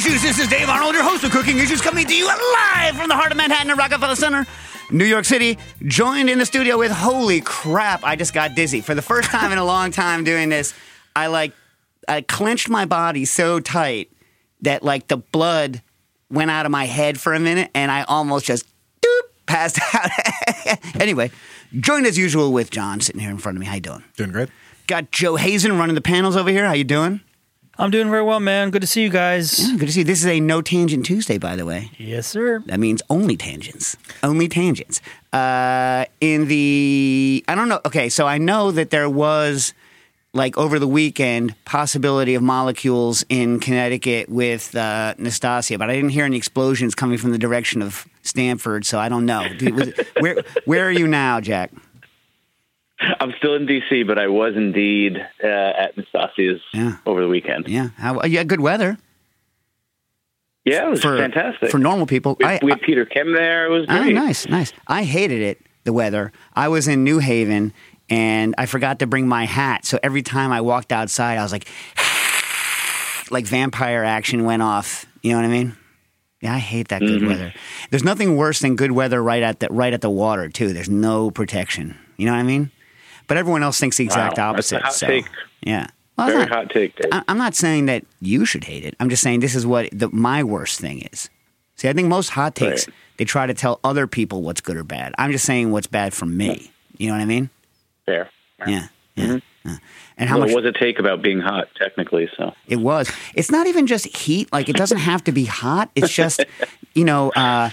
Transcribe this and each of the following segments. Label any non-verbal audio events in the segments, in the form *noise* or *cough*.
Issues. This is Dave Arnold, your host of Cooking Issues, coming to you live from the heart of Manhattan at Rockefeller Center, New York City. Joined in the studio with holy crap, I just got dizzy for the first *laughs* time in a long time doing this. I like I clenched my body so tight that like the blood went out of my head for a minute, and I almost just doop, passed *laughs* out. anyway, joined as usual with John sitting here in front of me. How you doing? Doing great. Got Joe Hazen running the panels over here. How you doing? I'm doing very well, man. Good to see you guys. Yeah, good to see you. This is a no tangent Tuesday, by the way. Yes, sir. That means only tangents. Only tangents. Uh, in the, I don't know. Okay, so I know that there was, like over the weekend, possibility of molecules in Connecticut with uh, Nastasia, but I didn't hear any explosions coming from the direction of Stanford, so I don't know. Was where, where are you now, Jack? *laughs* I'm still in DC, but I was indeed uh, at Nastasia's Yeah. over the weekend. Yeah, how, uh, you had good weather Yeah, it was for fantastic. for normal people. we, I- we had Peter Kim there. It was Oh, great. nice, nice. I hated it, the weather. I was in New Haven and I forgot to bring my hat. So every time I walked outside, I was like, *sighs* like vampire action went off. You know what I mean? Yeah, I hate that good mm-hmm. weather. There's nothing worse than good weather right at the right at the water too. There's no protection. You know what I mean? But everyone else thinks the exact Wow, opposite. hot so take. yeah, Well, Very not- hot take, Dave. I'm not saying that you should hate it. I'm just saying this is what the, my worst thing is. See, I think most hot takes Right. they try to tell other people what's good or bad. I'm just saying what's bad for me. You know what I mean? Fair. Yeah, yeah. yeah. And how Well, much it was a take about being hot, technically. So it was. It's not even just heat. Like it doesn't have to be hot. It's just, you know, uh,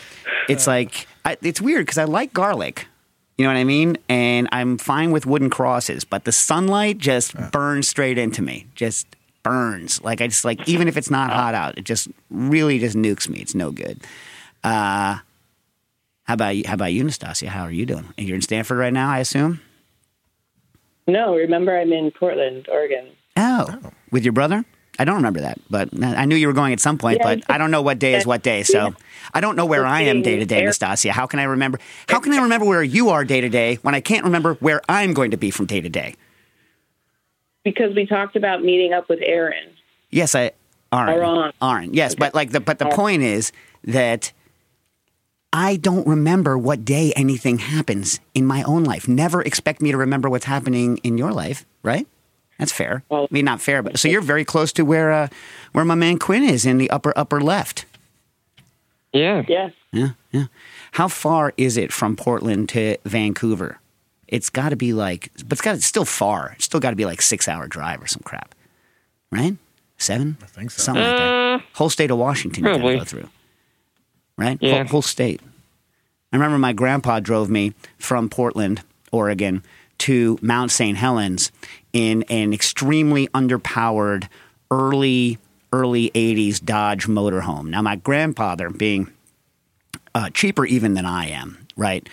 it's like I, it's weird because I like garlic. You know what I mean? And I'm fine with wooden crosses, but the sunlight just burns straight into me. Just burns. Like I just like even if it's not hot out, it just really just nukes me. It's no good. Uh, how about you? How about you, Nastasia? How are you doing? You're in Stanford right now, I assume. No, remember I'm in Portland, Oregon. Oh, with your brother? I don't remember that, but I knew you were going at some point. Yeah, but I don't know what day is what day, so Yeah. I don't know where I am day to day, Nastasia. How can I remember? How can I remember where you are day to day when I can't remember where I'm going to be from day to day? Because we talked about meeting up with Aaron. Yes, I Aaron. Aaron. Aaron. Yes, but like the but the point is that I don't remember what day anything happens in my own life. Never expect me to remember what's happening in your life, right? That's fair. Well, I Well- mean, not fair, but so you're very close to where uh, where my man Quinn is in the upper upper left. Yeah. Yes. Yeah, yeah. How far is it from Portland to Vancouver? It's got to be like, but it's got it's still far. It's still got to be like six hour drive or some crap, right? Seven, I think so. Something like that. Whole state of Washington you got to go through, right? Yeah. Whole, whole state. I remember my grandpa drove me from Portland, Oregon, to Mount St. Helens in an extremely underpowered early early 80s Dodge motorhome. Now my grandfather being uh, cheaper even than I am, right?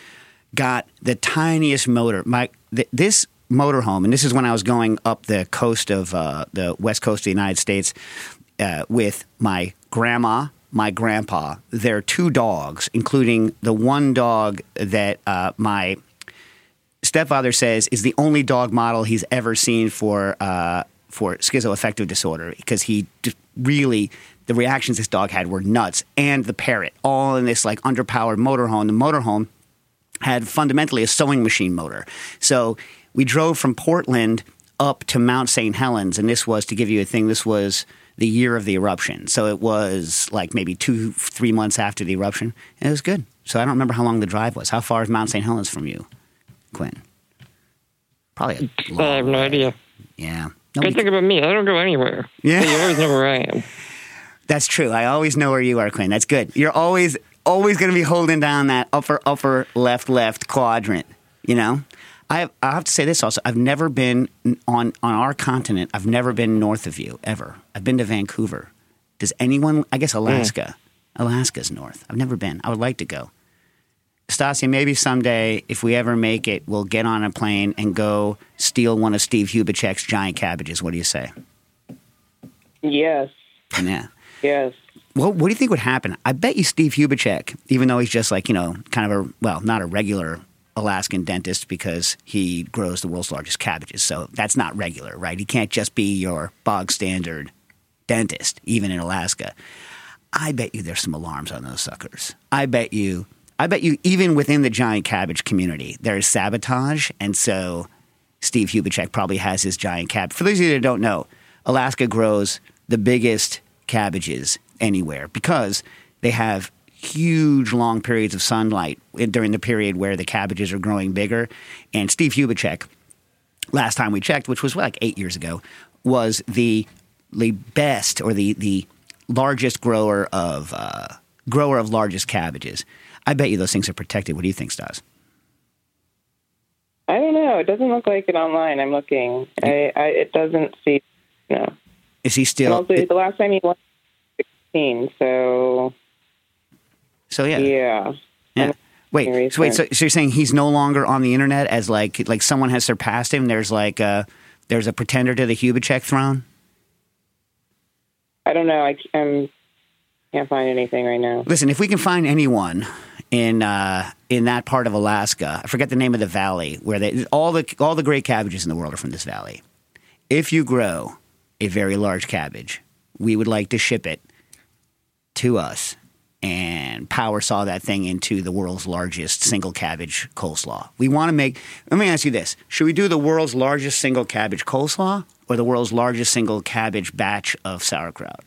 Got the tiniest motor. My th- this motorhome, and this is when I was going up the coast of uh, the west coast of the United States uh, with my grandma, my grandpa, their two dogs, including the one dog that uh, my stepfather says is the only dog model he's ever seen for uh, for schizoaffective disorder because he really the reactions this dog had were nuts. And the parrot all in this like underpowered motorhome. The motorhome had fundamentally a sewing machine motor. So we drove from portland up to mount st helens and this was to give you a thing this was the year of the eruption. So it was like maybe two three months after the eruption and it was good. So i don't remember how long the drive was. How far is mount st helens from you Quinn. Probably I have uh, no idea. Yeah. Good Nobody- thing about me, I don't go anywhere. Yeah. So you always know where I am. *laughs* That's true. I always know where you are, Quinn. That's good. You're always always going to be holding down that upper upper left left quadrant. You know. I have, I have to say this also. I've never been on on our continent. I've never been north of you ever. I've been to Vancouver. Does anyone? I guess Alaska. Mm. Alaska's north. I've never been. I would like to go. Stasia, maybe someday, if we ever make it, we'll get on a plane and go steal one of Steve Hubachek's giant cabbages. What do you say? Yes. Yeah. Yes. Well, what do you think would happen? I bet you Steve Hubachek, even though he's just like, you know, kind of a, well, not a regular Alaskan dentist because he grows the world's largest cabbages. So that's not regular, right? He can't just be your bog standard dentist, even in Alaska. I bet you there's some alarms on those suckers. I bet you. I bet you even within the giant cabbage community there is sabotage, and so Steve Hubachek probably has his giant cab. For those of you that don't know, Alaska grows the biggest cabbages anywhere because they have huge long periods of sunlight during the period where the cabbages are growing bigger. And Steve Hubachek, last time we checked, which was like eight years ago, was the the best or the the largest grower of uh, grower of largest cabbages. I bet you those things are protected. What do you think, Stas? I don't know. It doesn't look like it online. I'm looking. I, I it doesn't see. No. Is he still? also, the last time he won, 16. So so yeah, yeah. yeah. Wait, so wait. So, so you're saying he's no longer on the internet as like like someone has surpassed him? There's like a, there's a pretender to the Hubachek throne. I don't know. I um, can't find anything right now. Listen, if we can find anyone in uh, in that part of Alaska, I forget the name of the valley where they all the all the great cabbages in the world are from this valley. If you grow a very large cabbage, we would like to ship it to us and power saw that thing into the world's largest single cabbage coleslaw. We want to make. Let me ask you this: Should we do the world's largest single cabbage coleslaw or the world's largest single cabbage batch of sauerkraut?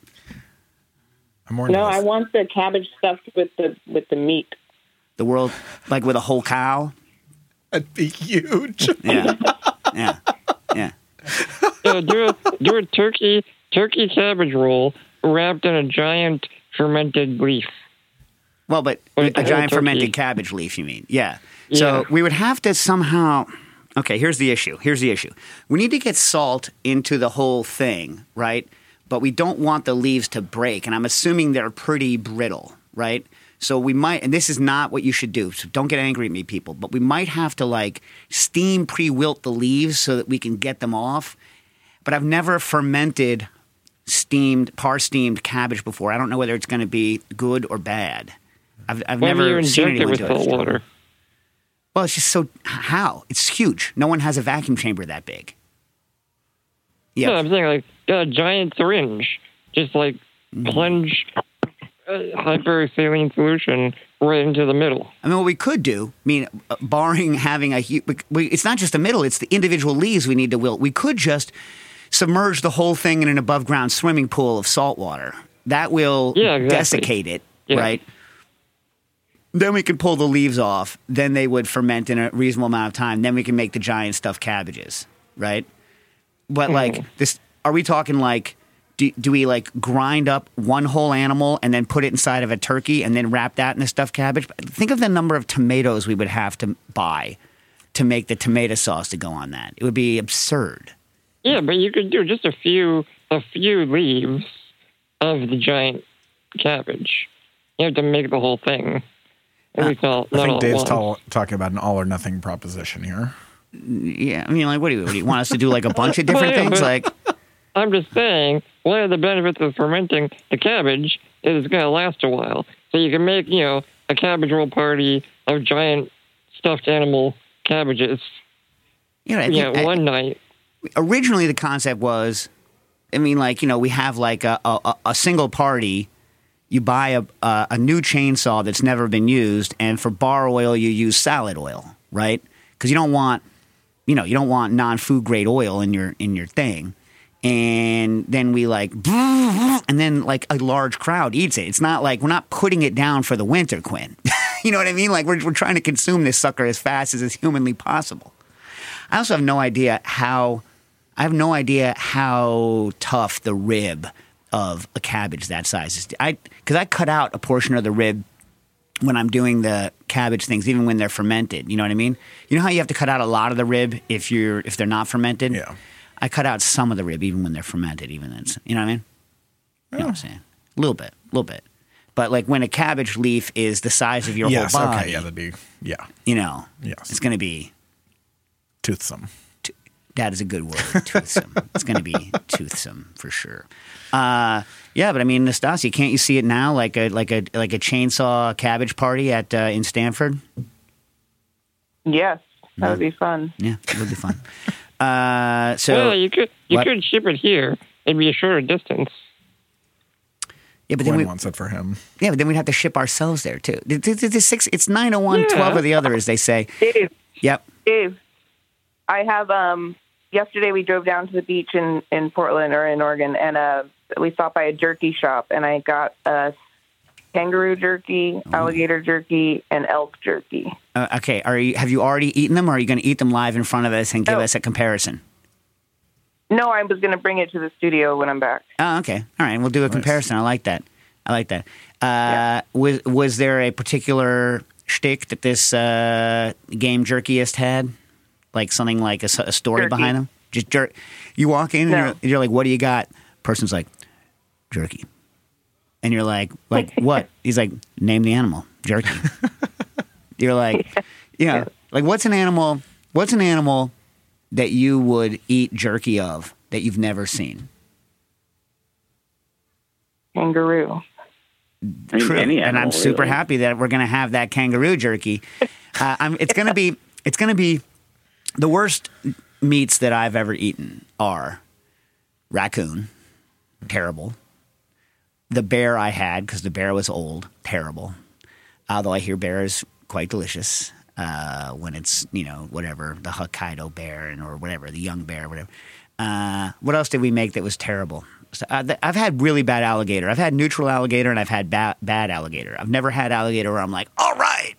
I'm more No, into I want the cabbage stuffed with the with the meat. The world, like with a whole cow. That'd be huge. *laughs* Yeah, yeah, yeah. Yeah, do a do a turkey turkey cabbage roll wrapped in a giant fermented leaf. Well, but Or a giant fermented cabbage leaf, you mean? Yeah. So Yeah. we would have to somehow. Okay, here's the issue. Here's the issue. We need to get salt into the whole thing, right? But we don't want the leaves to break, and I'm assuming they're pretty brittle, right? So we might, and this is not what you should do. So don't get angry at me, people. But we might have to like steam pre-wilt the leaves so that we can get them off. But I've never fermented steamed, par steamed cabbage before. I don't know whether it's going to be good or bad. I've, I've Why never seen inject it with do it. water? Well, it's just so how it's huge. No one has a vacuum chamber that big. Yeah, Yeah, I'm saying like a giant syringe, just like Mm-hmm. plunge a hypersaline solution right into the middle. I mean, what we could do. I mean, uh, barring having a, hu- we- it's not just the middle; it's the individual leaves we need to wilt. We could just submerge the whole thing in an above ground swimming pool of salt water. That will Yeah, exactly. desiccate it, Yeah. right? Then we can pull the leaves off. Then they would ferment in a reasonable amount of time. Then we can make the giant stuffed cabbages, right? But like this, are we talking like? Do, do we like grind up one whole animal and then put it inside of a turkey and then wrap that in a stuffed cabbage? Think of the number of tomatoes we would have to buy to make the tomato sauce to go on that. It would be absurd. Yeah, but you could do just a few a few leaves of the giant cabbage. You have to make the whole thing. At least I think Dave's tall, talking about an all or nothing proposition here. Yeah, I mean, like, what do you, what do you want us to do? Like a bunch of *laughs* different things? Like, I'm just saying, one of the benefits of fermenting the cabbage is it's going to last a while. So you can make, you know, a cabbage roll party of giant stuffed animal cabbages, you know, I you know, think- I- one night. originally the concept was, I mean, like you know, we have like a a, a single party. You buy a, a a new chainsaw that's never been used, and for bar oil you use salad oil, right? Because you don't want, you know, you don't want non food grade oil in your in your thing. And then we like, *laughs* and then like a large crowd eats it. It's not like we're not putting it down for the winter, Quinn. *laughs* you know what I mean? Like we're we're trying to consume this sucker as fast as is humanly possible. I also have no idea how. I have no idea how tough the rib of a cabbage that size is. I because I cut out a portion of the rib when I'm doing the cabbage things, even when they're fermented. You know what I mean? You know how you have to cut out a lot of the rib if you're if they're not fermented. Yeah. I cut out some of the rib even when they're fermented. Even then, you know what I mean? You know what I'm saying? A little bit, a little bit. But like when a cabbage leaf is the size of your yes, whole body, okay, yeah, that'd be yeah, you know, Yes. it's going to be toothsome. that is a good word, toothsome. *laughs* it's going to be toothsome for sure. Uh, yeah, but I mean, Nastasia, can't you see it now, like a like a like a chainsaw cabbage party at uh, in Stanford? Yes, that would be fun. Yeah, it would be fun. *laughs* Uh, so well, you could you what? could ship it here. It'd be a shorter distance. Yeah, but then Gwen we wants it for him. yeah, but then we'd have to ship ourselves there too. The, the, the, the six, it's nine oh one, twelve Yeah. of the other, as they say. Dave, Yep. Dave, I have um. Yesterday we drove down to the beach in in Portland or in Oregon, and uh, we stopped by a jerky shop, and I got uh, kangaroo jerky, alligator jerky, and elk jerky. Uh, okay. Are you? Have you already eaten them, or are you going to eat them live in front of us and give No. us a comparison? No, I was going to bring it to the studio when I'm back. Oh, okay. All right. We'll do a comparison. I like that. I like that. Uh, Was was there a particular shtick that this uh, game jerkyist had? Like something like a story Jerky. behind them? Just jerk. You walk in No. and you're, you're like, "What do you got?" Person's like, "Jerky," and you're like, "Like *laughs* what?" He's like, "Name the animal, jerky." *laughs* you're like, yeah. Like what's an animal? What's an animal that you would eat jerky of that you've never seen? Kangaroo. True, any and I'm super really. happy that we're going to have that kangaroo jerky. *laughs* Uh, I'm, it's going to be it's going to be the worst meats that I've ever eaten are raccoon, terrible. The bear I had because the bear was old, terrible. Although I hear bear is quite delicious uh, when it's you know whatever the Hokkaido bear and or whatever the young bear whatever. Uh, what else did we make that was terrible? So, uh, th- I've had really bad alligator. I've had neutral alligator and I've had ba- bad alligator. I've never had alligator where I'm like, all right.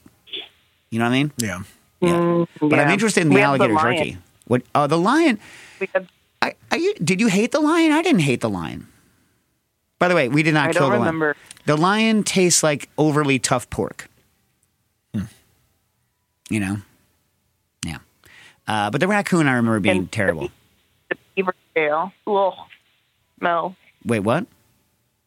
You know what I mean? Yeah. Yeah. But I'm interested in the have the alligator lion. jerky. What? Oh, the lion. We had, I, I, did you hate the lion? I didn't hate the lion. By the way, we did not I kill don't the remember. lion. The lion tastes like overly tough pork. You know? Yeah. Uh, but the raccoon, I remember being And- terrible. the beaver tail. Ugh. Smell. Wait, what?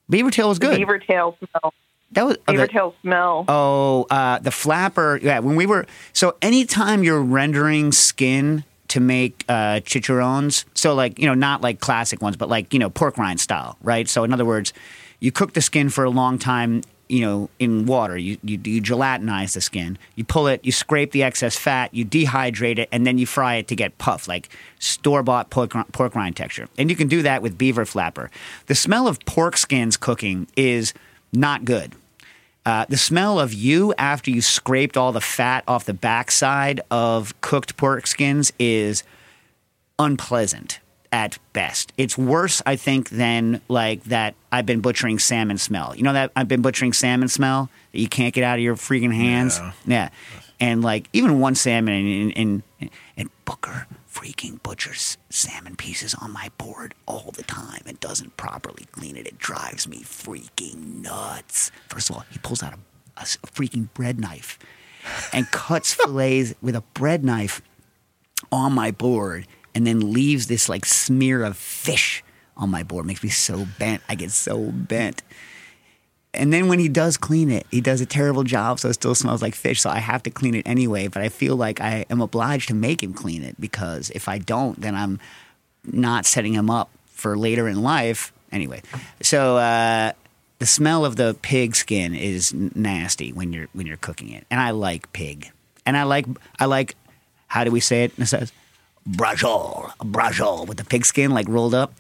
Beaver tail was The good. beaver tail smell. that was oh, Beaver the- tail smell. Oh, uh, the flapper. Yeah, when we were so anytime you're rendering skin to make uh, chicharrones, so like you know not like classic ones, but like you know pork rind style, right? So in other words, you cook the skin for a long time. You know, in water, you, you you gelatinize the skin. You pull it, you scrape the excess fat, you dehydrate it, and then you fry it to get puff, like store bought pork, pork rind texture. And you can do that with beaver flapper. The smell of pork skins cooking is not good. Uh, the smell of you after you scraped all the fat off the backside of cooked pork skins is unpleasant at best. It's worse, I think, than like that I've been butchering salmon smell. You know that I've been butchering salmon smell that you can't get out of your freaking hands? Yeah. Yeah. And like even one salmon and, and, and, and Booker freaking butchers salmon pieces on my board all the time and doesn't properly clean it. It drives me freaking nuts. First of all, he pulls out a freaking bread knife and *laughs* cuts fillets with a bread knife on my board and then leaves this like smear of fish on my board. Makes me so bent. I get so bent. And then when he does clean it, he does a terrible job, so it still smells like fish. So I have to clean it anyway. But I feel like I am obliged to make him clean it because if I don't, then I'm not setting him up for later in life. Anyway, so uh, the smell of the pig skin is nasty when you're when you're cooking it, and I like pig, and I like I like how do we say it? It says brajol, brajol with the pig skin like rolled up.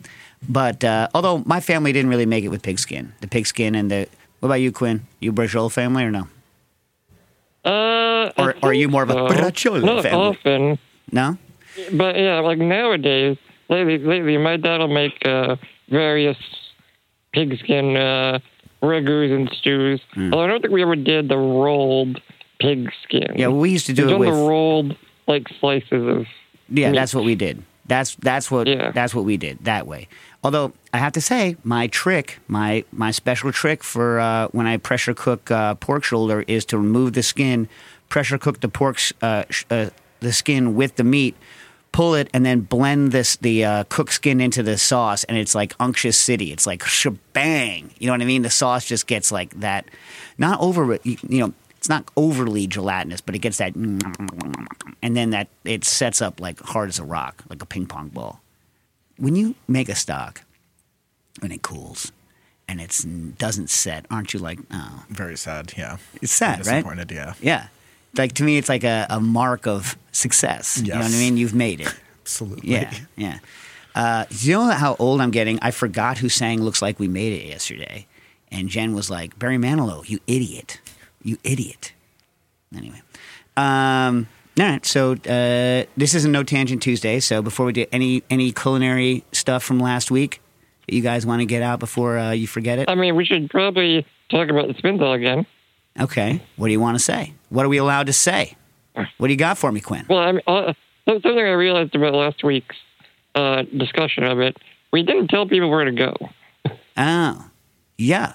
But uh, although my family didn't really make it with pig skin, the pig skin and the what about you, Quinn? You brajol family or no? Uh, Or- or are you more of a so. Bracciolo Not family? often, No. but yeah, like nowadays, lately, lately, my dad will make uh, various pigskin uh, ragus and stews. Hmm. Although I don't think we ever did the rolled pig skin. Yeah, we used to do We've it done with the rolled like slices of. Yeah, meat. that's what we did. That's that's what Yeah. that's what we did that way. Although I have to say, my trick, my my special trick for uh, when I pressure cook uh, pork shoulder is to remove the skin, pressure cook the pork uh, sh- uh, the skin with the meat, pull it, and then blend this the uh, cooked skin into the sauce, and it's like unctuous city. It's like shebang. You know what I mean? The sauce just gets like that, not over. You know, it's not overly gelatinous, but it gets that, and then that it sets up like hard as a rock, like a ping pong ball. When you make a stock, and it cools, and it doesn't set, aren't you like, oh, Very sad. Yeah. it's sad, right? Disappointed. Yeah. Yeah. Like to me, it's like a, a mark of success. You know what I mean? You've made it. *laughs* Absolutely. Yeah, yeah. Uh, you know how old I'm getting? I forgot who sang "Looks Like We Made It" yesterday, And Jen was like, Barry Manilow, you idiot. You idiot. Anyway. Um, all right. So uh, this is a No Tangent Tuesday. So before we do any any culinary stuff from last week that you guys want to get out before uh, you forget it? I mean, we should probably talk about the Spinzall again. Okay. What do you want to say? What are we allowed to say? What do you got for me, Quinn? Well, I mean, uh, something I realized about last week's uh, discussion of it, we didn't tell people where to go. Oh, yeah.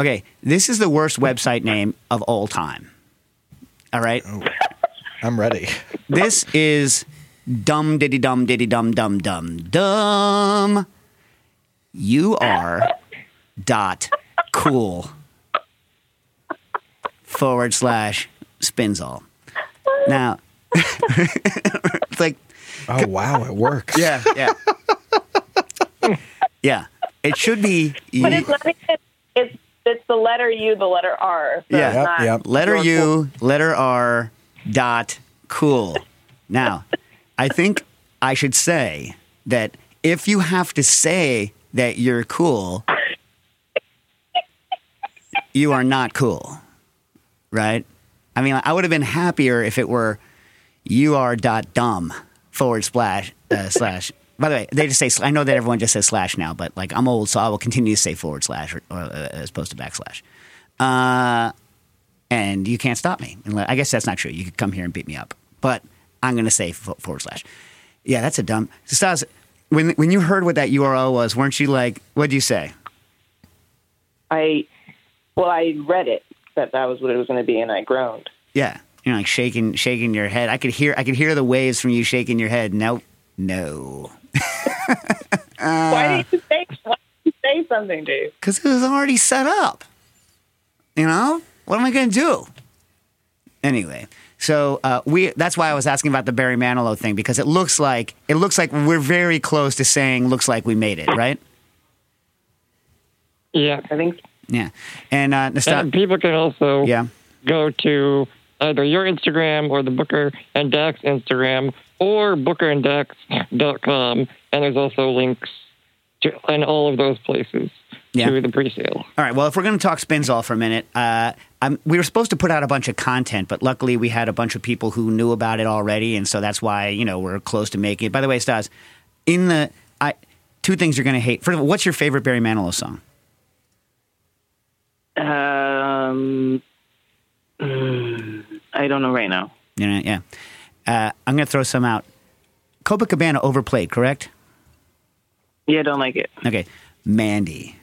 Okay. This is the worst website name of all time. All right. Oh, I'm ready. *laughs* This is dumb diddy dum diddy dum dum dum dum. You are dot cool forward slash spinzall. Now, *laughs* it's like Oh wow, it works. yeah, yeah, *laughs* yeah. It should be But it's not even, it's, it's the letter U, the letter R. So Yeah. Yep, yep. letter your U, letter R, dot cool. Now, I think I should say that if you have to say that you're cool, you are not cool, right? I mean, I would have been happier if it were you are dot dumb forward slash uh, slash. By the way, they just say. I know that everyone just says slash now, but like I'm old, so I will continue to say forward slash or, or, uh, as opposed to backslash. Uh, and you can't stop me. Unless- I guess that's not true. You could come here and beat me up, but I'm going to say forward slash. Yeah, that's a dumb. So Stas, when when you heard what that URL was, weren't you like, what'd you say? I, well, I read it that that was what it was going to be, and I groaned. Yeah, you're like shaking shaking your head. I could hear I could hear the waves from you shaking your head. No, no, why did you say? Why did you say something, Dave? because it was already set up. You know what am I going to do? Anyway, so uh, we that's why I was asking about the Barry Manilow thing because it looks like it looks like we're very close to saying looks like we made it, right? Yeah. I think Yeah, and uh, Nasta- And people can also yeah. go to either your Instagram or the Booker and Dax Instagram or bookeranddax.com. And there's also links to in all of those places Yeah. to the pre-sale. All right. Well, if we're going to talk Spinzall for a minute, uh, I'm, we were supposed to put out a bunch of content, but luckily we had a bunch of people who knew about it already, and so that's why you know we're close to making it. By the way, Stas, in the I, two things you're going to hate. First of all, what's your favorite Barry Manilow song? Um, mm, I don't know right now. You know, yeah. Uh, I'm going to throw some out. Copacabana overplayed, correct? Yeah, I don't like it. Okay. Mandy.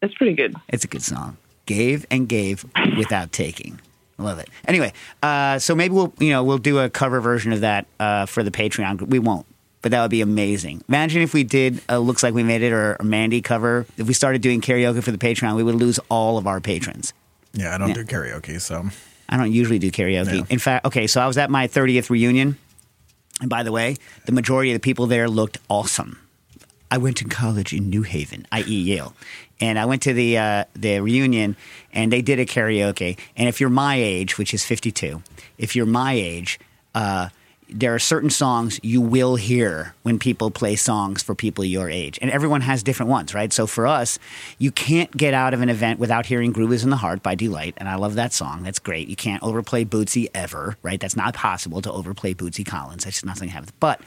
That's pretty good. It's a good song. Gave and gave without taking. Love it. Anyway, uh, so maybe we'll you know we'll do a cover version of that uh, for the Patreon. We won't, but that would be amazing. Imagine if we did a "Looks Like We Made It" or a Mandy cover. If we started doing karaoke for the Patreon, we would lose all of our patrons. Yeah, I don't Yeah. do karaoke, so I don't usually do karaoke. Yeah. In fact, okay, so I was at my 30th reunion, and by the way, the majority of the people there looked awesome. I went to college in New Haven, i.e., Yale, and I went to the uh, the reunion, and they did a karaoke. And if you're my age, which is 52, if you're my age, uh, there are certain songs you will hear when people play songs for people your age, and everyone has different ones, right? So for us, you can't get out of an event without hearing "Groove Is in the Heart" by Delight, and I love that song. That's great. You can't overplay Bootsy ever, right? That's not possible to overplay Bootsy Collins. That's just nothing happens. But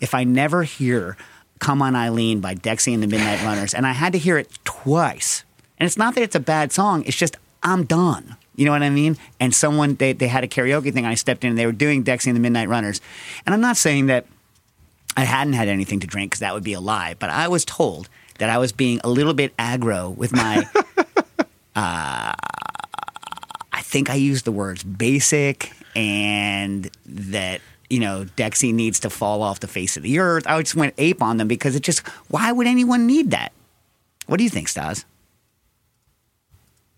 if I never hear "Come On Eileen" by Dexy and the Midnight Runners, and I had to hear it twice, and it's not that it's a bad song. It's just I'm done. You know what I mean? And someone they they had a karaoke thing. I stepped in and they were doing Dexy and the Midnight Runners, and I'm not saying that I hadn't had anything to drink because that would be a lie. But I was told that I was being a little bit aggro with my. *laughs* uh, I think I used the words basic and that you know Dexy needs to fall off the face of the earth. I just went ape on them because it just why would anyone need that? What do you think, Stas?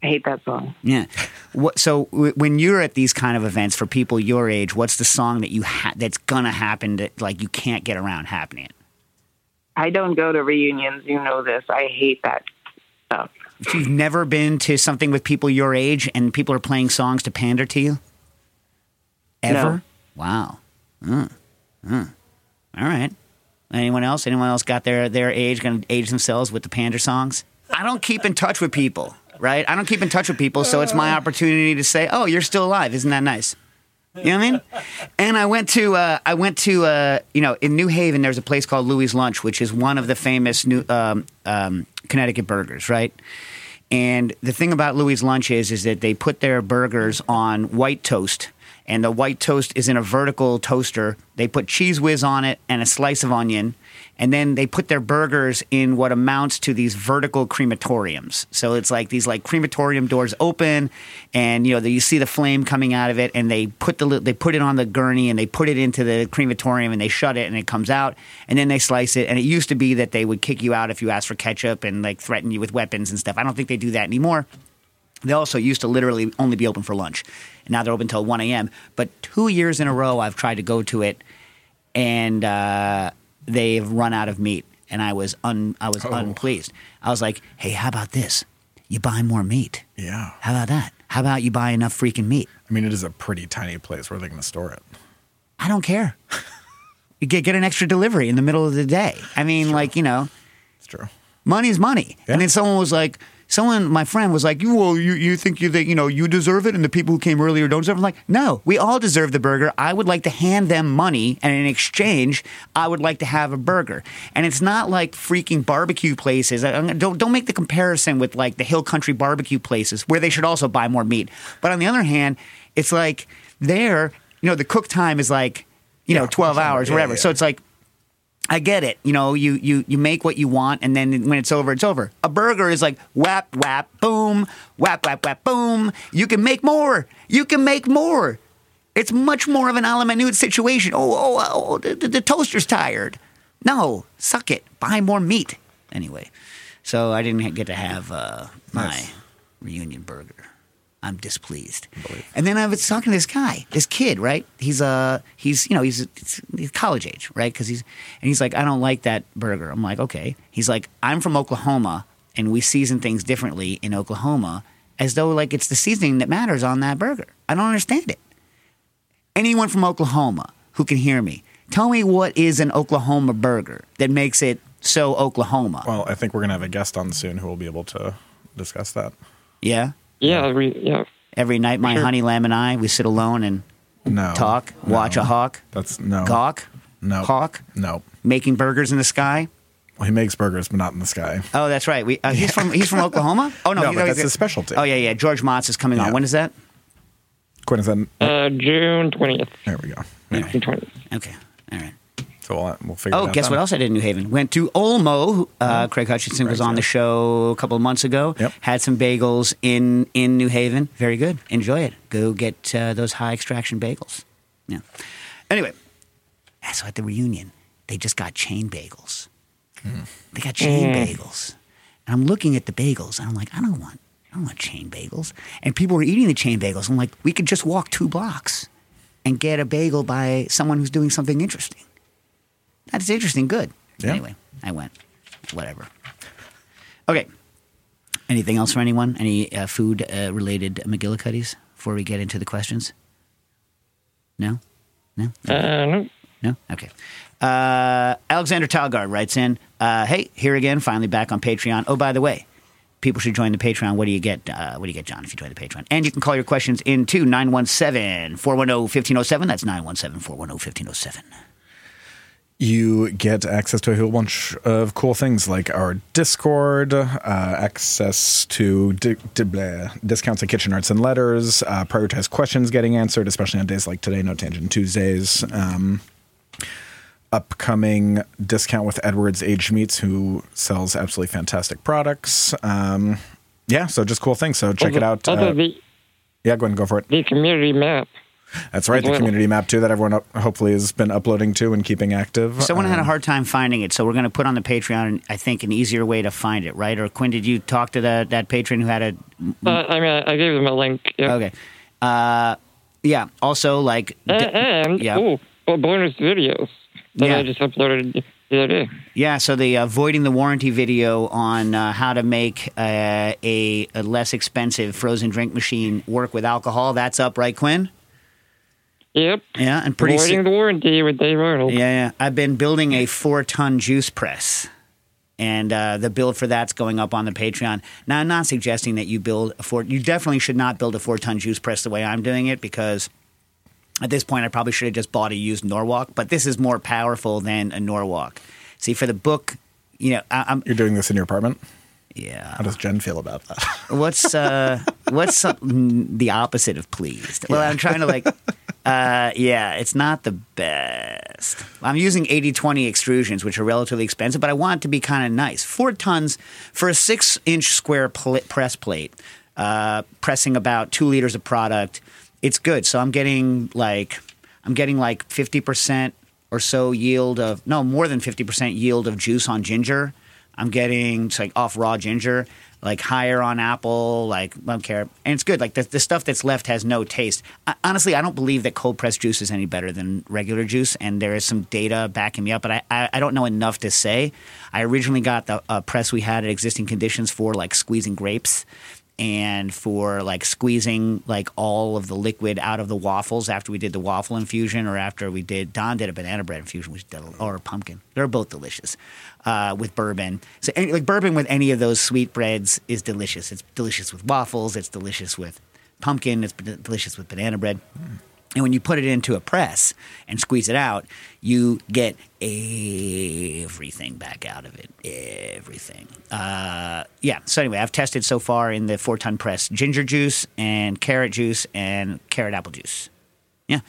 I hate that song. Yeah. What, so w- when you're at these kind of events for people your age, what's the song that you ha- that's gonna happen that like you can't get around happening? I don't go to reunions. You know this. I hate that stuff. If you've never been to something with people your age and people are playing songs to pander to you, ever? No. Wow. Mm. Mm. All right. Anyone else? Anyone else got their their age going to age themselves with the pander songs? I don't keep in touch with people, right? I don't keep in touch with people, so it's my opportunity to say, "Oh, you're still alive. Isn't that nice?" You know what I mean? And I went to uh, I went to uh, you know in New Haven. There's a place called Louis Lunch, which is one of the famous New um, um, Connecticut burgers, right? And the thing about Louis Lunch is is that they put their burgers on white toast, and the white toast is in a vertical toaster. They put cheese whiz on it and a slice of onion, and then they put their burgers in what amounts to these vertical crematoriums. So it's like these like crematorium doors open, and you know the, you see the flame coming out of it, and they put the they put it on the gurney and they put it into the crematorium and they shut it and it comes out, and then they slice it. And it used to be that they would kick you out if you asked for ketchup and like threaten you with weapons and stuff. I don't think they do that anymore. They also used to literally only be open for lunch. And now they're open until 1 a.m. But two years in a row, I've tried to go to it, and uh, they've run out of meat. And I was un, I was unpleased. I was like, hey, how about this? You buy more meat. Yeah. How about that? How about you buy enough freaking meat? I mean, it is a pretty tiny place. Where are they going to store it? I don't care. *laughs* You get, get an extra delivery in the middle of the day. I mean, like, you know, It's true. money's money. Yeah. And then someone was like, someone, my friend was like, you, well, you, you think you, that, you know, you deserve it and the people who came earlier don't deserve it? I'm like, no, we all deserve the burger. I would like to hand them money and in exchange, I would like to have a burger. And it's not like freaking barbecue places. I- Don't, don't make the comparison with like the hill country barbecue places where they should also buy more meat. But on the other hand, it's like there, you know, the cook time is like, you know, 12 hours, Yeah, whatever. yeah. So it's like, I get it. You know, you you you make what you want, and then when it's over, it's over. A burger is like whap whap boom, whap whap whap boom. You can make more. You can make more. It's much more of an a la minute situation. Oh oh oh, the, the, the toaster's tired. No, suck it. Buy more meat. Anyway, so I didn't get to have uh, my Nice. reunion burger. I'm displeased. And then I was talking to this guy, this kid, right? He's uh he's you know he's, he's college age, right? Because he's and he's like, I don't like that burger. I'm like, okay. He's like, I'm from Oklahoma, and we season things differently in Oklahoma, as though like it's the seasoning that matters on that burger. I don't understand it. Anyone from Oklahoma who can hear me, tell me what is an Oklahoma burger that makes it so Oklahoma? Well, I think we're going to have a guest on soon who will be able to discuss that. yeah. Yeah, we, yeah. Every night, my Sure. honey lamb and I, we sit alone and No. talk, watch a hawk, That's no. gawk, No. hawk, No. making burgers in the sky. Well, he makes burgers, but not in the sky. Oh, that's right. We, uh, he's from he's from *laughs* Oklahoma. Oh no, No, he's- but he's- that's his specialty. Oh yeah, yeah. George Motz is coming on. When is that? Quinn is that? Uh, June 20th. There we go. June 20th. Okay, all right. So we'll, we'll figure it Oh, guess then. what else I did in New Haven? Went to Olmo. who- Uh, Craig Hutchinson was Right, on the show a couple of months ago. Yep. Had some bagels in in New Haven. Very good. Enjoy it. Go get uh, those high extraction bagels. Yeah. Anyway, yeah, so at the reunion, they just got chain bagels. They got chain bagels, and I'm looking at the bagels, and I'm like, I don't want, I don't want chain bagels. And people were eating the chain bagels. I'm like, we could just walk two blocks and get a bagel by someone who's doing something interesting. That's interesting. Good. Yeah. Anyway, I went. Whatever. Okay. Anything else for anyone? Any uh, food uh, related McGillicuddies before we get into the questions? No? No? Uh, no. No? Okay. Uh, Alexander Talgard writes in uh, Hey, here again, finally back on Patreon. Oh, by the way, people should join the Patreon. What do you get? Uh, what do you get, John, if you join the Patreon? And you can call your questions into 917 410 1507. That's 917 410 1507. You get access to a whole bunch of cool things like our Discord, uh, access to di- di- blah, discounts at Kitchen Arts and Letters, uh, prioritized questions getting answered, especially on days like today, No Tangent Tuesdays. Um, upcoming discount with Edwards Aged Meats, who sells absolutely fantastic products. Um, yeah, so just cool things. So check it out. Uh, yeah, go ahead and go for it. the community map. That's right, the community map too that everyone hopefully has been uploading to and keeping active. Someone had a Um, hard time finding it, so we're going to put on the Patreon, I think, an easier way to find it, right? Or Quinn, did you talk to the, that patron who had a Uh, I mean, I, I gave them a link. Yeah. Okay. Uh, yeah. Also, like, A- d- and, yeah. oh, well, bonus videos that Yeah. I just uploaded the other day. yeah. So the uh, voiding the warranty video on uh, how to make uh, a, a less expensive frozen drink machine work with alcohol. That's up, right, Quinn? Yep. Yeah, and pretty. Avoiding soon. the warranty with Dave Arnold. yeah, yeah. I've been building a four-ton juice press. And uh, the build for that's going up on the Patreon. Now, I'm not suggesting that you build a four. You definitely should not build a four ton juice press the way I'm doing it because at this point I probably should have just bought a used Norwalk. But this is more powerful than a Norwalk. See, for the book, you know, I, I'm You're doing this in your apartment. Yeah. How does Jen feel about that? *laughs* What's uh what's the opposite of pleased? Well, I'm trying to like *laughs* uh yeah, it's not the best. I'm using 80/20 extrusions which are relatively expensive, but I want it to be kind of nice. 4 tons for a 6-inch square pl- press plate. Uh pressing about 2 liters of product. It's good. So I'm getting like I'm getting like 50% or so yield of no, more than 50% yield of juice on ginger. I'm getting like off raw ginger, like higher on apple, like I don't care, and it's good. Like the, the stuff that's left has no taste. I, honestly, I don't believe that cold pressed juice is any better than regular juice, and there is some data backing me up, but I, I, I don't know enough to say. I originally got the uh, press we had at existing conditions for like squeezing grapes and for like squeezing like all of the liquid out of the waffles after we did the waffle infusion or after we did Don did a banana bread infusion which did a, or pumpkin. They're both delicious uh, with bourbon. So any, like bourbon with any of those sweet breads is delicious. It's delicious with waffles. It's delicious with pumpkin. It's delicious with banana bread and when you put it into a press and squeeze it out, you get everything back out of it. Everything. Uh, yeah. So anyway, I've tested so far in the four ton press ginger juice and carrot juice and carrot apple juice. Yeah.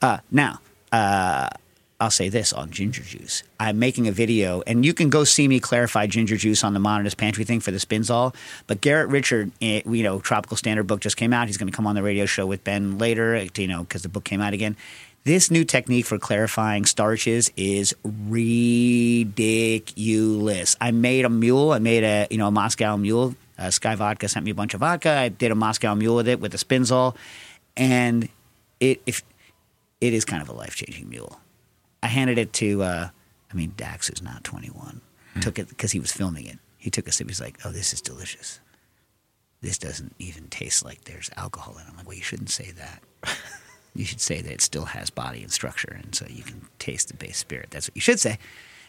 Uh, now, uh, I'll say this on ginger juice. I'm making a video, and you can go see me clarify ginger juice on the Modernist Pantry thing for the Spinzall. But Garrett Richard, eh, you know, Tropical Standard book just came out. He's going to come on the radio show with Ben later, eh, you know, because the book came out again. This new technique for clarifying starches is ridiculous. I made a mule. I made a you know a Moscow mule. Uh, Sky Vodka sent me a bunch of vodka. I did a Moscow mule with it with the Spinzall, and it if it is kind of a life changing mule. I handed it to, uh, I mean, Dax is now 21. Took it because he was filming it. He took a sip. He's like, oh, this is delicious. This doesn't even taste like there's alcohol in it. I'm like, well, you shouldn't say that. *laughs* you should say that it still has body and structure. And so you can taste the base spirit. That's what you should say.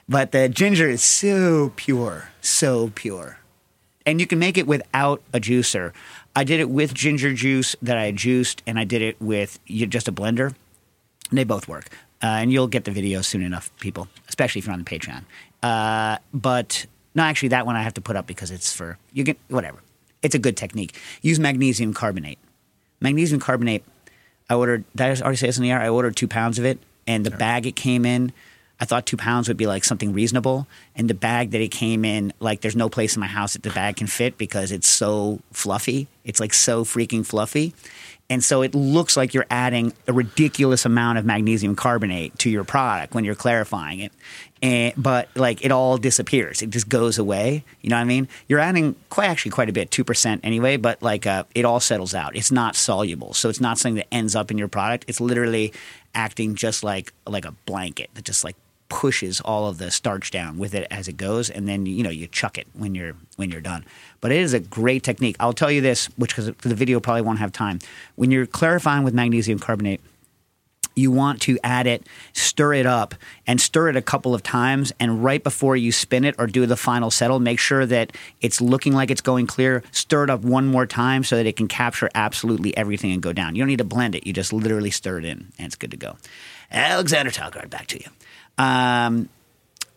But the ginger is so pure, so pure. And you can make it without a juicer. I did it with ginger juice that I juiced, and I did it with just a blender. They both work. Uh, and you'll get the video soon enough, people, especially if you're on the Patreon. Uh, but no, actually, that one I have to put up because it's for you get whatever. It's a good technique. Use magnesium carbonate. Magnesium carbonate. I ordered. Did I already say this in the air? I ordered two pounds of it, and the bag it came in. I thought two pounds would be like something reasonable, and the bag that it came in, like there's no place in my house that the bag can fit because it's so fluffy. It's like so freaking fluffy. And so it looks like you're adding a ridiculous amount of magnesium carbonate to your product when you're clarifying it. And, but like it all disappears. It just goes away. You know what I mean? You're adding quite actually quite a bit, 2% anyway, but like uh, it all settles out. It's not soluble. So it's not something that ends up in your product. It's literally acting just like like a blanket that just like pushes all of the starch down with it as it goes and then you know you chuck it when you're when you're done but it is a great technique i'll tell you this which because the video probably won't have time when you're clarifying with magnesium carbonate you want to add it, stir it up, and stir it a couple of times. And right before you spin it or do the final settle, make sure that it's looking like it's going clear. Stir it up one more time so that it can capture absolutely everything and go down. You don't need to blend it, you just literally stir it in, and it's good to go. Alexander Talgard, back to you. Um,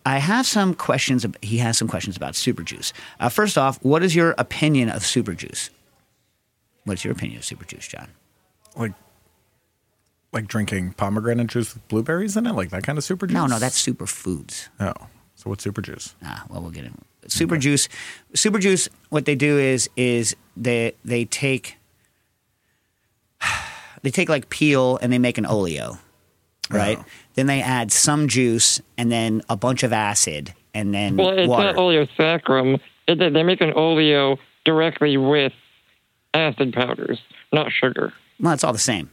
I have some questions. He has some questions about super juice. Uh, first off, what is your opinion of super juice? What's your opinion of super juice, John? like, like drinking pomegranate juice with blueberries in it, like that kind of super juice. No, no, that's superfoods. oh. So what's super juice? Ah, well, we'll get in. Super juice, super juice. What they do is is they they take *sighs* they take like peel and they make an oleo, right? Oh. Then they add some juice and then a bunch of acid and then Well, it's water. not oleosaccharum. It, they make an oleo directly with acid powders, not sugar. well, it's all the same.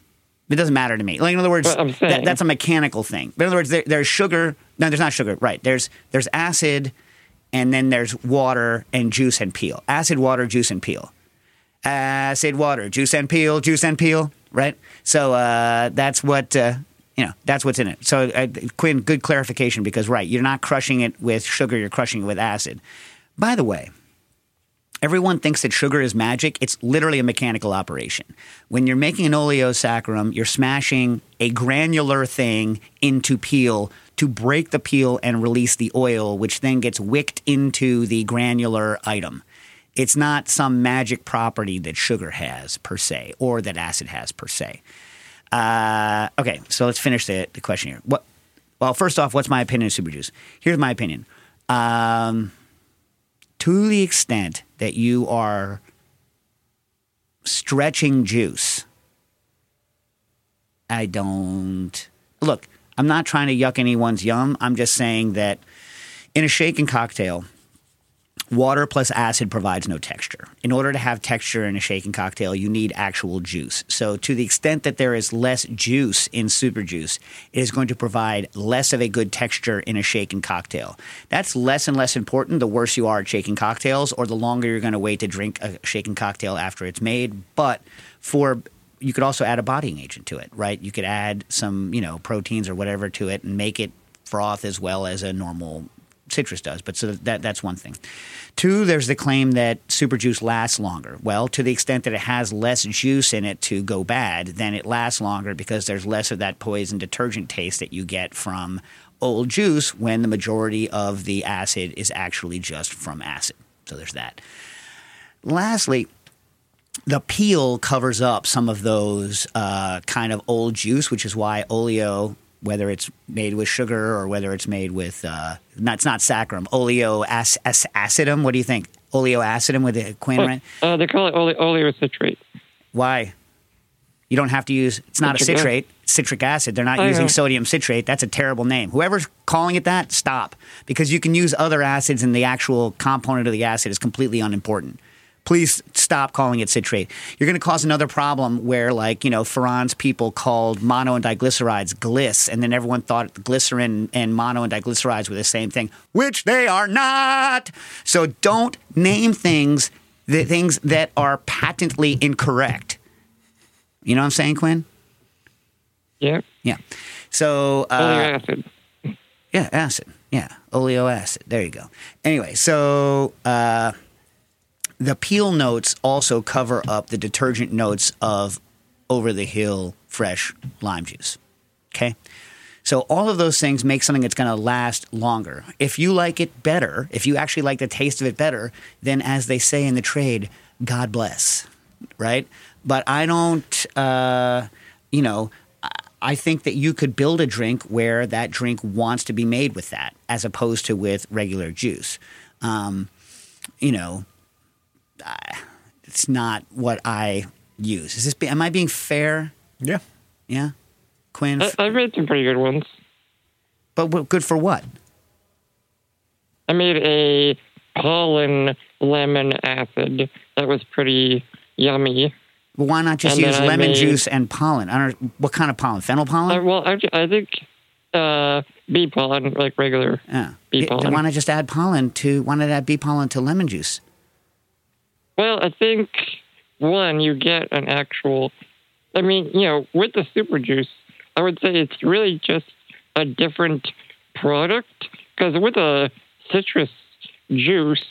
It doesn't matter to me. Like in other words, But I'm that, saying- that's a mechanical thing. But in other words, there, there's sugar. No, there's not sugar. Right? There's there's acid, and then there's water and juice and peel. Acid, water, juice and peel. Acid, water, juice and peel, juice and peel. Right? So uh, that's what uh, You know, that's what's in it. So, uh, Quinn, good clarification because, right, you're not crushing it with sugar, you're crushing it with acid. By the way, everyone thinks that sugar is magic. It's literally a mechanical operation. When you're making an oleosaccharum, you're smashing a granular thing into peel to break the peel and release the oil, which then gets wicked into the granular item. It's not some magic property that sugar has per se, or that acid has per se. Uh, okay, so let's finish the, the question here. What? Well, first off, what's my opinion of super juice? Here's my opinion. Um, to the extent that you are stretching juice, I don't look. I'm not trying to yuck anyone's yum. I'm just saying that in a shaken cocktail, water plus acid provides no texture. In order to have texture in a shaken cocktail, you need actual juice. So, to the extent that there is less juice in super juice, it is going to provide less of a good texture in a shaken cocktail. That's less and less important the worse you are at shaking cocktails or the longer you're going to wait to drink a shaken cocktail after it's made. But for you could also add a bodying agent to it, right? You could add some, you know, proteins or whatever to it and make it froth as well as a normal citrus does. But so that that's one thing. Two, there's the claim that super juice lasts longer. Well, to the extent that it has less juice in it to go bad, then it lasts longer because there's less of that poison detergent taste that you get from old juice when the majority of the acid is actually just from acid. So there's that. Lastly, the peel covers up some of those uh, kind of old juice, which is why oleo, whether it's made with sugar or whether it's made with, uh, not, it's not saccharum, oleo ac- ac- acidum. What do you think? Oleo acidum with a Quinn, right? Uh, they call it ole- oleocitrate. Why? You don't have to use, it's not a Citric acid. citrate, it's citric acid. They're not I using know. sodium citrate. That's a terrible name. Whoever's calling it that, stop. Because you can use other acids and the actual component of the acid is completely unimportant. Please stop calling it citrate. You're going to cause another problem where, like, you know, Ferran's people called mono and diglycerides Glice, and then everyone thought glycerin and mono and diglycerides were the same thing, which they are not. So don't name things the things that are patently incorrect. You know what I'm saying, Quinn? Yeah. Yeah. So uh, Oleoacid. yeah, acid. Yeah, oleo acid. There you go. Anyway, so uh, the peel notes also cover up the detergent notes of over the hill fresh lime juice. Okay. So all of those things make something that's going to last longer. If you like it better, if you actually like the taste of it better, then as they say in the trade, God bless, right? But I don't, uh, you know, I- think that you could build a drink where that drink wants to be made with that, as opposed to with regular juice. Um, you know, it's not what I use. Is this? Be, am I being fair? Yeah. Yeah, Quinn. I, I've made some pretty good ones. but what, good for what? I made a pollen lemon acid that was pretty yummy. Well, why not just And use lemon made- juice and pollen? I don't. What kind of pollen? Fennel pollen? Uh, well, actually, I think uh, bee pollen, like regular yeah. bee Then pollen. why not just add pollen to? Why not add bee pollen to lemon juice? Well, I think one, you get an actual. I mean, you know, with the super juice, I would say it's really just a different product because with a citrus juice,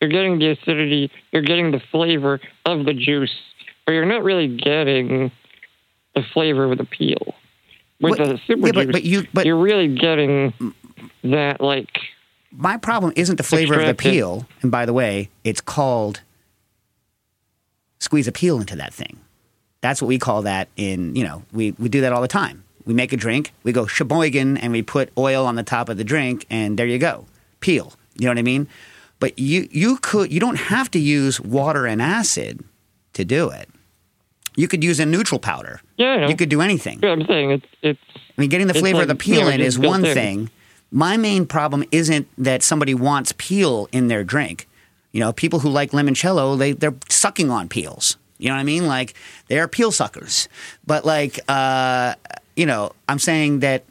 you're getting the acidity, you're getting the flavor of the juice, but you're not really getting the flavor of the peel. With What- the super yeah, but- juice, but you- but- you're really getting that like My problem isn't the flavor of the peel. And by the way, it's called squeeze a peel into that thing. That's what we call that in, you know, we, we do that all the time. We make a drink, we go sheboygan, and we put oil on the top of the drink, and there you go. Peel. You know what I mean? But you, you could, you don't have to use water and acid to do it. You could use a neutral powder. yeah, know. You could do anything. Yeah, I'm saying it's it's I mean, getting the flavor of the peel know, in is one in. thing. My main problem isn't that somebody wants peel in their drink. You know, people who like limoncello, they they're sucking on peels. You know what I mean? Like they are peel suckers. But like, uh, you know, I'm saying that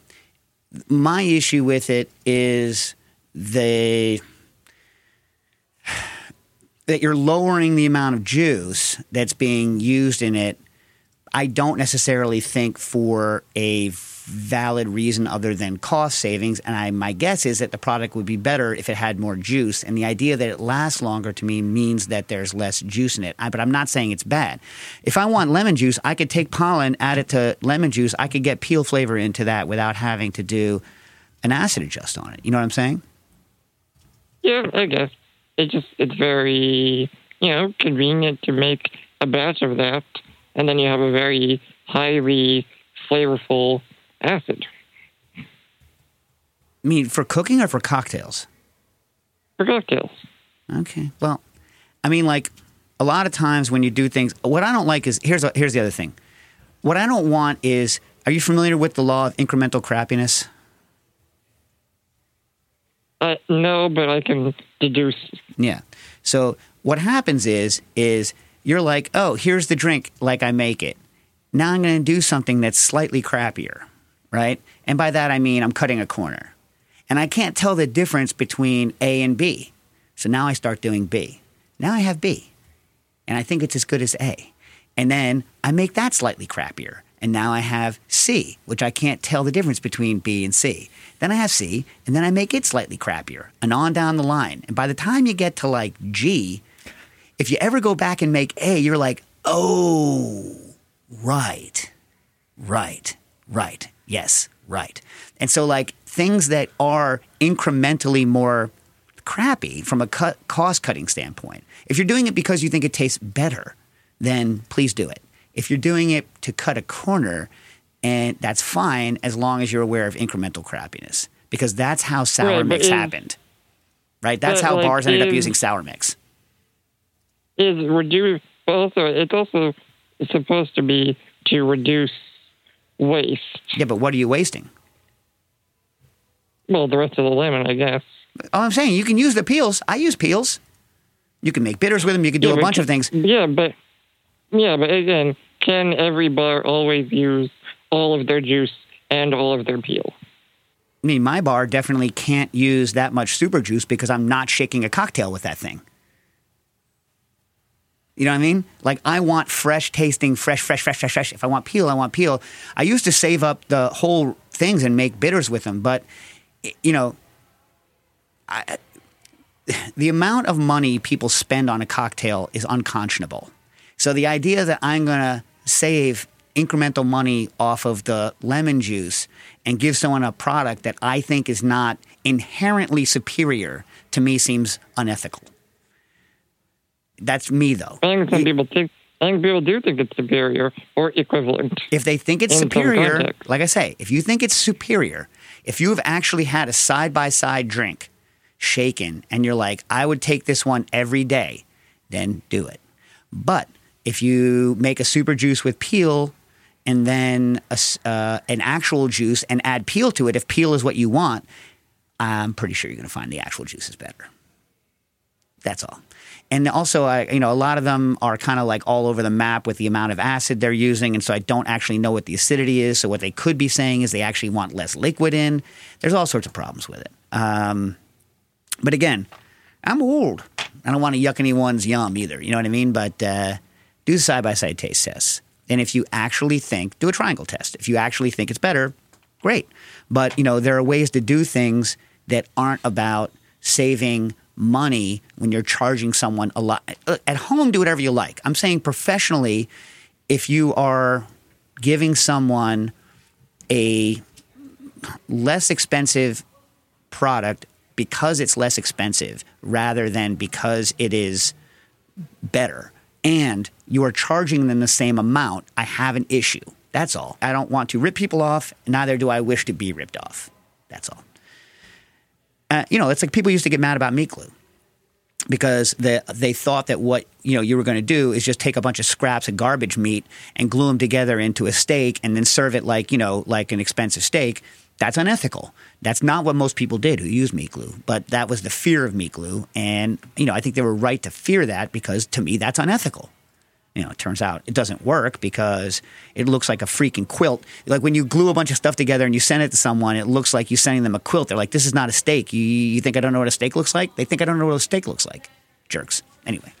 my issue with it is they that you're lowering the amount of juice that's being used in it I don't necessarily think for a valid reason other than cost savings. And I, my guess is that the product would be better if it had more juice. And the idea that it lasts longer to me means that there's less juice in it. I, but I'm not saying it's bad. If I want lemon juice, I could take pollen, add it to lemon juice. I could get peel flavor into that without having to do an acid adjust on it. You know what I'm saying? Yeah, I guess it just it's very you know convenient to make a batch of that, and then you have a very highly flavorful acid I mean, for cooking or for cocktails? for cocktails. Okay. Well, I mean, like a lot of times when you do things, what I don't like is here's here's the other thing. What I don't want is, are you familiar with the law of incremental crappiness? Uh, no, but I can deduce. Yeah. So what happens is is you're like, oh, here's the drink like I make it. Now I'm going to do something that's slightly crappier, right? And by that I mean I'm cutting a corner, and I can't tell the difference between A and B. So now I start doing B. Now I have B, and I think it's as good as A. And then I make that slightly crappier. And now I have C, which I can't tell the difference between B and C. Then I have C, and then I make it slightly crappier, and on down the line. And by the time you get to like G, if you ever go back and make A, you're like, oh, right, right, right, yes, right. And so, like, things that are incrementally more crappy from a cut, cost cutting standpoint, if you're doing it because you think it tastes better, then please do it. If you're doing it to cut a corner, and that's fine as long as you're aware of incremental crappiness, because that's how sour Right, mix happened. Right? That's how like, bars ended up using sour mix. Is reduce, also it's also supposed to be to reduce waste. Yeah, but what are you wasting? Well, the rest of the lemon, I guess. Oh, I'm saying you can use the peels. I use peels. You can make bitters with them. You can do Yeah, a bunch ca- of things. Yeah, but yeah, but again, can every bar always use all of their juice and all of their peel? I mean, my bar definitely can't use that much super juice because I'm not shaking a cocktail with that thing. You know what I mean? Like I want fresh tasting, fresh, fresh, fresh, fresh, fresh. If I want peel, I want peel. I used to save up the whole things and make bitters with them, but you know, I, *sighs* the amount of money people spend on a cocktail is unconscionable. So the idea that I'm going to save incremental money off of the lemon juice and give someone a product that I think is not inherently superior to me seems unethical. That's me though. I think some people think. I think people do think it's superior or equivalent. If they think it's superior, like I say, if you think it's superior, if you have actually had a side by side drink shaken and you're like, I would take this one every day, then do it. But if you make a super juice with peel and then a uh, an actual juice and add peel to it, if peel is what you want, I'm pretty sure you're going to find the actual juice is better. That's all. And also, I, you know, a lot of them are kind of like all over the map with the amount of acid they're using, and so I don't actually know what the acidity is. So what they could be saying is they actually want less liquid in. There's all sorts of problems with it. Um, but again, I'm old. I don't want to yuck anyone's yum either. You know what I mean? But uh, do side by side taste tests, and if you actually think, do a triangle test. If you actually think it's better, great. But you know, there are ways to do things that aren't about saving money when you're charging someone a lot. Uh, At home, do whatever you like. I'm saying professionally, if you are giving someone a less expensive product because it's less expensive rather than because it is better and you are charging them the same amount, I have an issue. That's all. I don't want to rip people off, neither do I wish to be ripped off. That's all. Uh, you know, it's like people used to get mad about meat glue because they, they thought that what you know you were going to do is just take a bunch of scraps of garbage meat and glue them together into a steak and then serve it like you know like an expensive steak. That's unethical. That's not what most people did who used meat glue, but that was the fear of meat glue, and you know I think they were right to fear that because to me that's unethical. You know, it turns out it doesn't work because it looks like a freaking quilt. Like when you glue a bunch of stuff together and you send it to someone, it looks like you're sending them a quilt. They're like, "This is not a steak. You, you think I don't know what a steak looks like? They think I don't know what a steak looks like." Jerks. Anyway,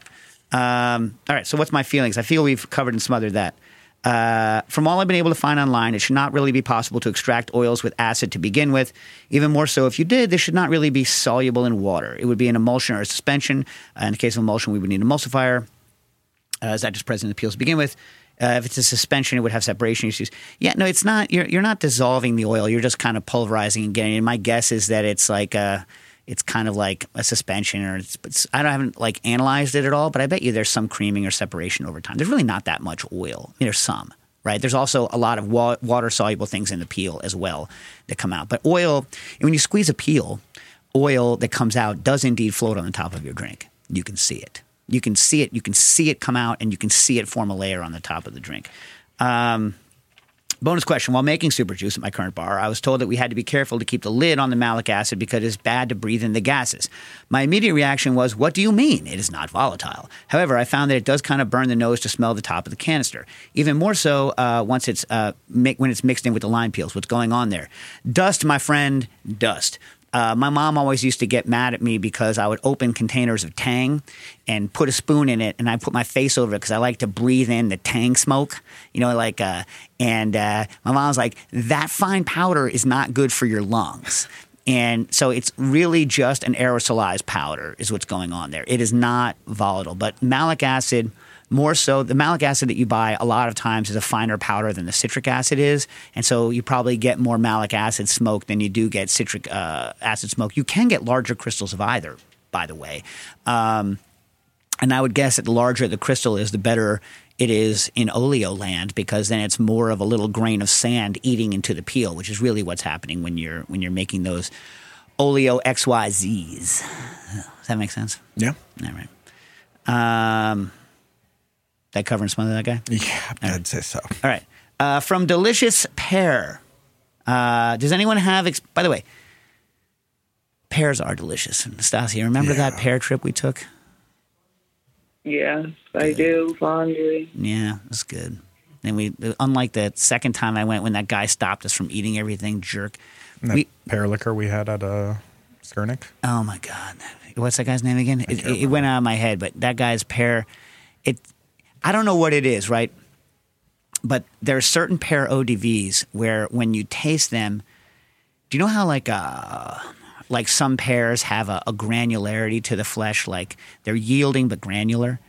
um, all right. So what's my feelings? I feel we've covered and smothered that. Uh, from all I've been able to find online, it should not really be possible to extract oils with acid to begin with. Even more so, if you did, this should not really be soluble in water. It would be an emulsion or a suspension. Uh, in the case of emulsion, we would need an emulsifier. Uh, is that just present in the peels to begin with? Uh, if it's a suspension, it would have separation issues. Yeah, no, it's not. You're you're not dissolving the oil. You're just kind of pulverizing and getting. my guess is that it's like a, it's kind of like a suspension, or it's, it's. I don't- I haven't like analyzed it at all, but I bet you there's some creaming or separation over time. There's really not that much oil. I mean, there's some, right? There's also a lot of wa- water soluble things in the peel as well that come out. But oil, when you squeeze a peel, oil that comes out does indeed float on the top of your drink. You can see it. You can see it. You can see it come out, and you can see it form a layer on the top of the drink. Um, bonus question: While making super juice at my current bar, I was told that we had to be careful to keep the lid on the malic acid because it is bad to breathe in the gases. My immediate reaction was, "What do you mean? It is not volatile." However, I found that it does kind of burn the nose to smell the top of the canister. Even more so uh, once it's uh, mi- when it's mixed in with the lime peels. What's going on there? Dust, my friend, dust. Uh, my mom always used to get mad at me because I would open containers of Tang and put a spoon in it, and I put my face over it because I like to breathe in the Tang smoke. You know, like, uh, and uh, my mom was like, "That fine powder is not good for your lungs." And so it's really just an aerosolized powder is what's going on there. It is not volatile, but malic acid more so the malic acid that you buy a lot of times is a finer powder than the citric acid is. And so you probably get more malic acid smoke than you do get citric uh, acid smoke. You can get larger crystals of either by the way. Um, and i would guess that the larger the crystal is the better it is in oleo land because then it's more of a little grain of sand eating into the peel which is really what's happening when you're when you're making those oleo xyz's does that make sense? Yeah. all right. Um, that covering some of that guy Yeah, I'd say so. all right. Uh, from Delicious Pear. Uh, does anyone have, ex- by the way, pears are delicious. Nastasia, remember Yeah. that pear trip we took? Yes, I do fondly. Yeah, it was good. And we, unlike the second time I went when that guy stopped us from eating everything, jerk. And that We, pear liquor we had at uh, Skurnik. oh my God. What's that guy's name again? It, it, it went out of my head, but that guy's pear, it, I don't know what it is, right? But there are certain pear ODVs where when you taste them, do you know how like uh like some pears have a, a granularity to the flesh, like they're yielding but granular?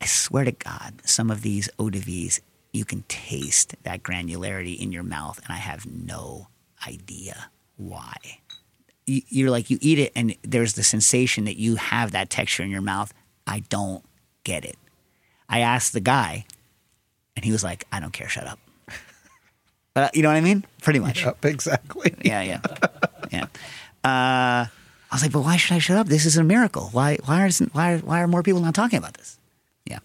I swear to God, some of these ODVs, you can taste that granularity in your mouth, and I have no idea why. You- You're like you eat it, and there's the sensation that you have that texture in your mouth. I don't get it. I asked the guy, and he was like, "I don't care. Shut up." Uh, you know what I mean? Pretty much. Yep, exactly. *laughs* Yeah, yeah, yeah. Uh, I was like, but why should I shut up? This is a miracle. Why? Why isn't? Why? Why are more people not talking about this? Yeah.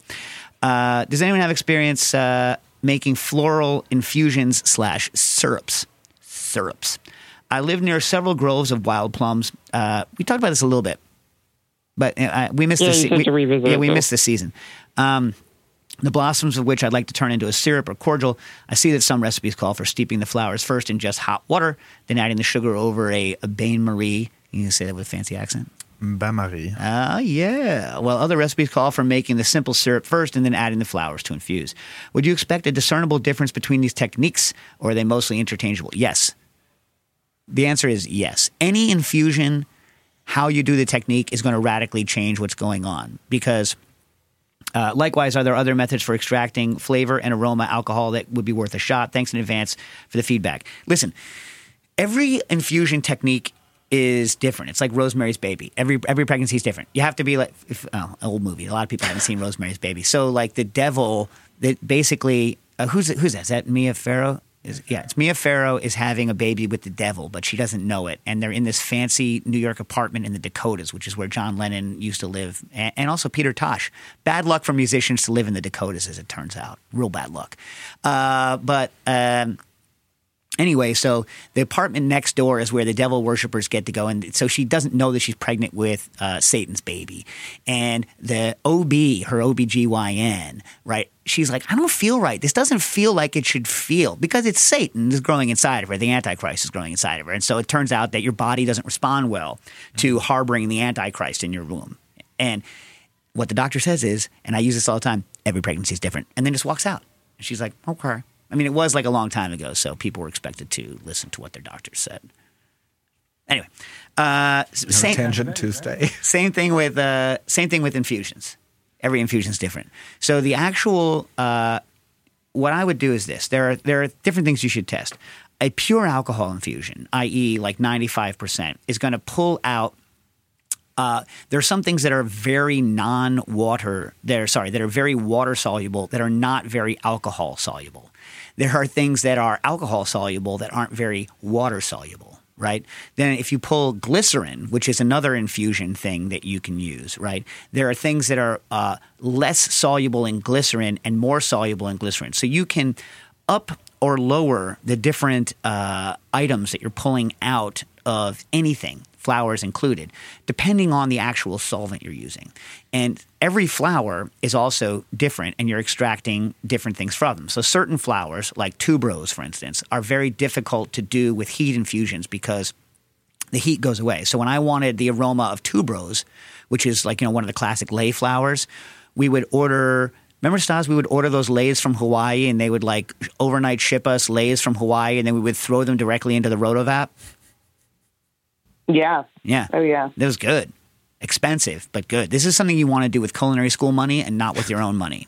Uh, does anyone have experience uh, making floral infusions slash syrups? Syrups. I live near several groves of wild plums. Uh, we talked about this a little bit, but uh, we missed Yeah, the you se- we, to revisit yeah it, we missed the season. Um, the blossoms of which I'd like to turn into a syrup or cordial. I see that some recipes call for steeping the flowers first in just hot water, then adding the sugar over a, a bain marie. You can say that with a fancy accent. Bain-Marie. Ah, yeah. Well, other recipes call for making the simple syrup first and then adding the flowers to infuse. Would you expect a discernible difference between these techniques, or are they mostly interchangeable? Yes. The answer is yes. Any infusion, how you do the technique is going to radically change what's going on because. Uh, likewise, are there other methods for extracting flavor and aroma alcohol that would be worth a shot? Thanks in advance for the feedback. Listen, every infusion technique is different. It's like Rosemary's Baby. Every every pregnancy is different. You have to be like if, oh, old movie. A lot of people haven't seen Rosemary's Baby. So like the devil that basically uh, who's who's that? Is that Mia Farrow? Is, yeah, it's Mia Farrow is having a baby with the devil, but she doesn't know it. And they're in this fancy New York apartment in the Dakotas, which is where John Lennon used to live, and, and also Peter Tosh. Bad luck for musicians to live in the Dakotas, as it turns out. Real bad luck. Uh, but um, Anyway, so the apartment next door is where the devil worshippers get to go, and so she doesn't know that she's pregnant with uh, Satan's baby. And the OB, her OBGYN, right? She's like, I don't feel right. This doesn't feel like it should feel because it's Satan is growing inside of her. The Antichrist is growing inside of her, and so it turns out that your body doesn't respond well to harboring the Antichrist in your womb. And what the doctor says is, and I use this all the time: every pregnancy is different, and then just walks out. And she's like, okay. I mean, it was like a long time ago, so people were expected to listen to what their doctors said. Anyway, uh, same, tangent Tuesday. *laughs* same thing with uh, same thing with infusions. Every infusion is different. So the actual uh, what I would do is this: there are there are different things you should test. A pure alcohol infusion, i.e., like ninety five percent, is going to pull out. Uh, there are some things that are very non-water. They're sorry, that are very water soluble that are not very alcohol soluble. There are things that are alcohol soluble that aren't very water soluble right? Then if you pull glycerin, which is another infusion thing that you can use, right? There are things that are uh, less soluble in glycerin and more soluble in glycerin. So you can up or lower the different uh, items that you're pulling out of anything, flowers included, depending on the actual solvent you're using. And every flower is also different, and you're extracting different things from them. So, certain flowers, like tuberose, for instance, are very difficult to do with heat infusions because the heat goes away. So when I wanted the aroma of tuberose, which is like you know one of the classic lei flowers, we would order. Remember, Stas? We would order those leis from Hawaii, and they would like overnight ship us leis from Hawaii, and then we would throw them directly into the rotovap. Yeah. Yeah, Oh, yeah. that was good. Expensive, but good. This is something you want to do with culinary school money and not with your own money.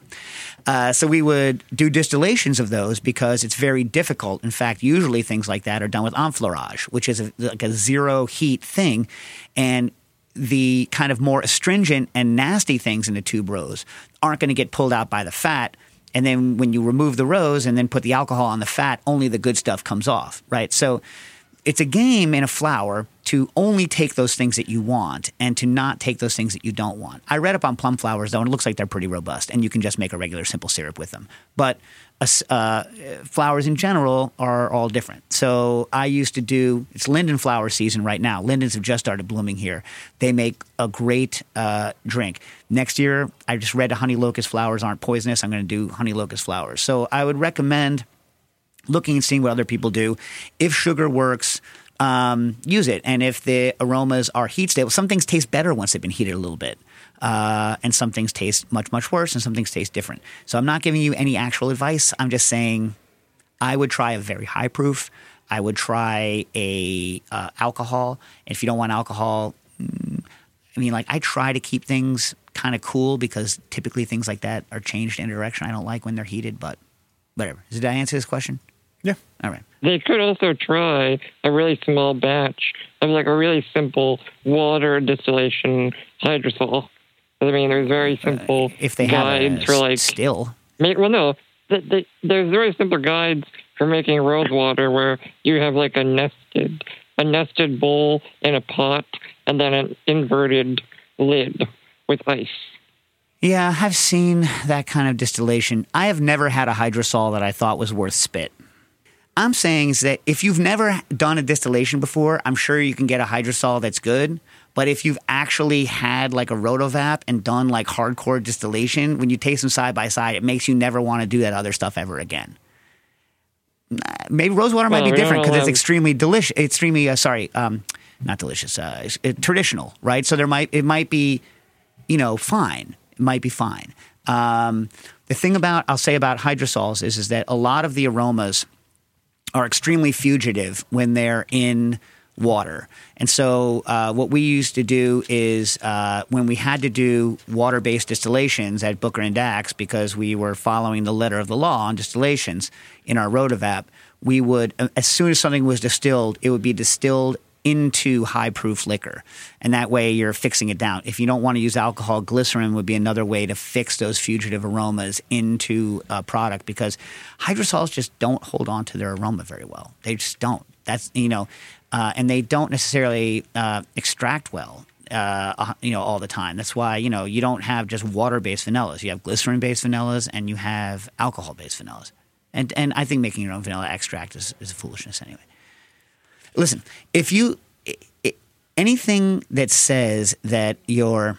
Uh, so we would do distillations of those because it's very difficult. In fact, usually things like that are done with enfleurage, which is a, like a zero heat thing, and the kind of more astringent and nasty things in the tuberose aren't going to get pulled out by the fat. And then when you remove the rose and then put the alcohol on the fat, only the good stuff comes off, right? So it's a game in a flower to only take those things that you want and to not take those things that you don't want. I read up on plum flowers though, and it looks like they're pretty robust, and you can just make a regular simple syrup with them. But uh, uh, flowers in general are all different. So I used to do it's linden flower season right now. Lindens have just started blooming here. They make a great uh, drink. Next year, I just read honey locust flowers aren't poisonous. I'm going to do honey locust flowers. So I would recommend looking and seeing what other people do. If sugar works, um, use it. And if the aromas are heat stable, some things taste better once they've been heated a little bit. Uh, and some things taste much, much worse, and some things taste different. So I'm not giving you any actual advice. I'm just saying I would try a very high proof. I would try a uh, alcohol. If you don't want alcohol, mm, I mean, like I try to keep things kind of cool because typically things like that are changed in a direction I don't like when they're heated. But whatever. Did I answer this question? Yeah. All right. They could also try a really small batch of like a really simple water distillation hydrosol. I mean, there's very simple Uh, If they have guides a for like still, make. Well, no, th th there's very simple guides for making rose water where you have like a nested a nested bowl in a pot and then an inverted lid with ice. yeah, I've seen that kind of distillation. I have never had a hydrosol that I thought was worth spit. I'm saying is that if you've never done a distillation before, I'm sure you can get a hydrosol that's good. But if you've actually had like a rotovap and done like hardcore distillation, when you taste them side by side, it makes you never want to do that other stuff ever again. Maybe rosewater might Well, be different because it's extremely delicious. Extremely uh, sorry, um, not delicious. Uh, it's- uh, traditional, right? So there might it might be, you know, fine. It might be fine. Um, the thing about I'll say about hydrosols is is that a lot of the aromas are extremely fugitive when they're in water. And so, uh, what we used to do is uh, when we had to do water based distillations at Booker and Dax, because we were following the letter of the law on distillations in our Rotovap, we would, uh, as soon as something was distilled, it would be distilled into high proof liquor. And that way you're fixing it down. If you don't want to use alcohol, glycerin would be another way to fix those fugitive aromas into a product because hydrosols just don't hold on to their aroma very well. They just don't. That's, you know, uh, and they don't necessarily uh, extract well. Uh, you know, all the time. That's why you know you don't have just water-based vanillas. You have glycerin-based vanillas, and you have alcohol-based vanillas. And and I think making your own vanilla extract is, is foolishness anyway. Listen, if you anything that says that you're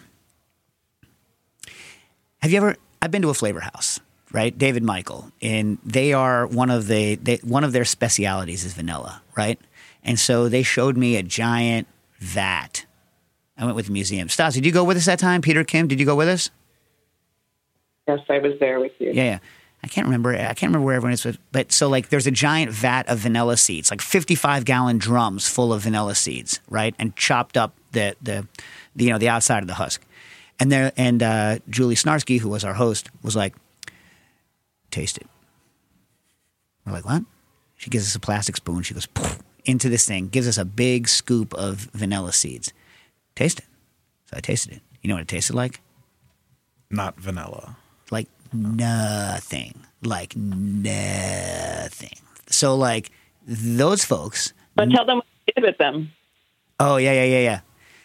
have you ever I've been to a flavor house, right? David Michael, and they are one of the they, one of their specialities is vanilla, right? And so they showed me a giant vat. I went with the museum. Stas, did you go with us that time? Peter Kim, did you go with us? Yes, I was there with you. Yeah, yeah. I can't remember. I can't remember where everyone is, but- so like there's a giant vat of vanilla seeds, like 55 gallon drums full of vanilla seeds, right, and chopped up the the, the you know the outside of the husk, and there and uh, Julie Snarsky, who was our host, was like, taste it. We're like, what? She gives us a plastic spoon. She goes into this thing, gives us a big scoop of vanilla seeds. Taste it. So I tasted it. You know what it tasted like? Not vanilla. Nothing. Like nothing. So like those folks But tell them what you did with them. oh yeah yeah yeah yeah.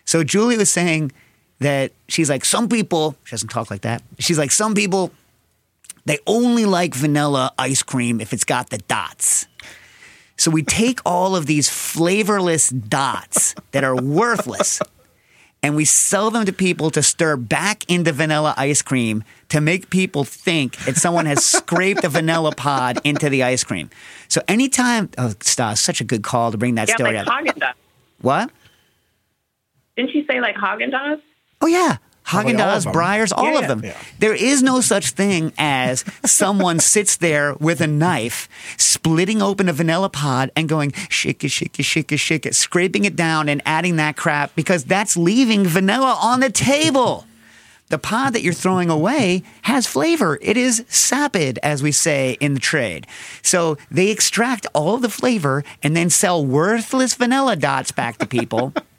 So julie was saying that she's like some people she doesn't talk like that she's like some people they only like vanilla ice cream if it's got the dots. So we take all of these flavorless dots that are worthless and we sell them to people to stir back into vanilla ice cream to make people think that someone has *laughs* scraped a vanilla pod into the ice cream. So anytime, oh, Stas, such a good call to bring that Yeah, story like up. Haagen Dazs. what? Didn't she say like Haagen Dazs? Oh yeah. Haagen Dazs, all Yeah, of them. Yeah. There is no such thing as someone *laughs* sits there with a knife, splitting open a vanilla pod and going shake it, shake it, shake it, shake it, scraping it down and adding that crap because that's leaving vanilla on the table. The pod that you're throwing away has flavor. It is sapid, as we say in the trade. So they extract all the flavor and then sell worthless vanilla dots back to people *laughs*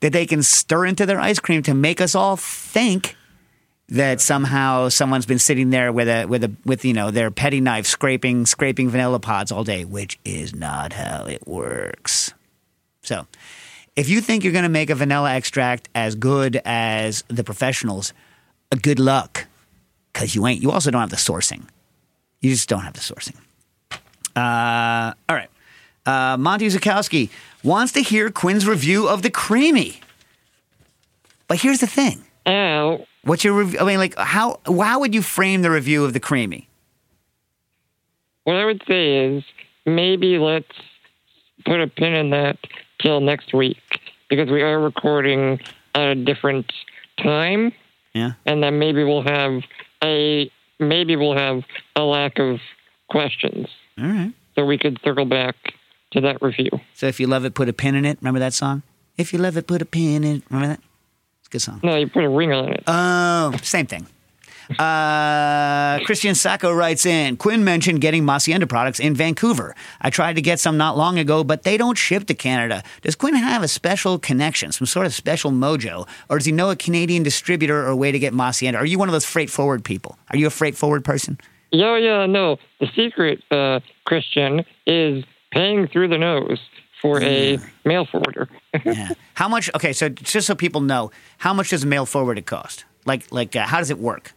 that they can stir into their ice cream to make us all think that somehow someone's been sitting there with a with a with you know their petty knife scraping scraping vanilla pods all day, which is not how it works. So, if you think you're going to make a vanilla extract as good as the professionals, uh, good luck, because you ain't. You also don't have the sourcing. You just don't have the sourcing. Uh, all right. Uh, Monty Zukowski wants to hear Quinn's review of the creamy. But here's the thing. Ow. What's your review? I mean, like, how how would you frame the review of the creamy? What I would say is maybe let's put a pin in that till next week because we are recording at a different time, Yeah. and then maybe we'll have a maybe we'll have a lack of questions, All right. so we could circle back to that review. So if you love it, put a pin in it. Remember that song? If you love it, put a pin in it. Remember that? It's a good song. No, you put a ring on it. Oh, same thing. Uh, Christian Sacco writes in Quinn mentioned getting Hacienda products in Vancouver. I tried to get some not long ago, but they don't ship to Canada. Does Quinn have a special connection, some sort of special mojo, or does he know a Canadian distributor or a way to get Hacienda? Are you one of those freight forward people? Are you a freight forward person? Yeah, yeah, no. The secret, uh, Christian, is paying through the nose for a mail forwarder. *laughs* Yeah. How much? Okay, so just so people know, how much does a mail forwarded cost? Like, like, uh, how does it work?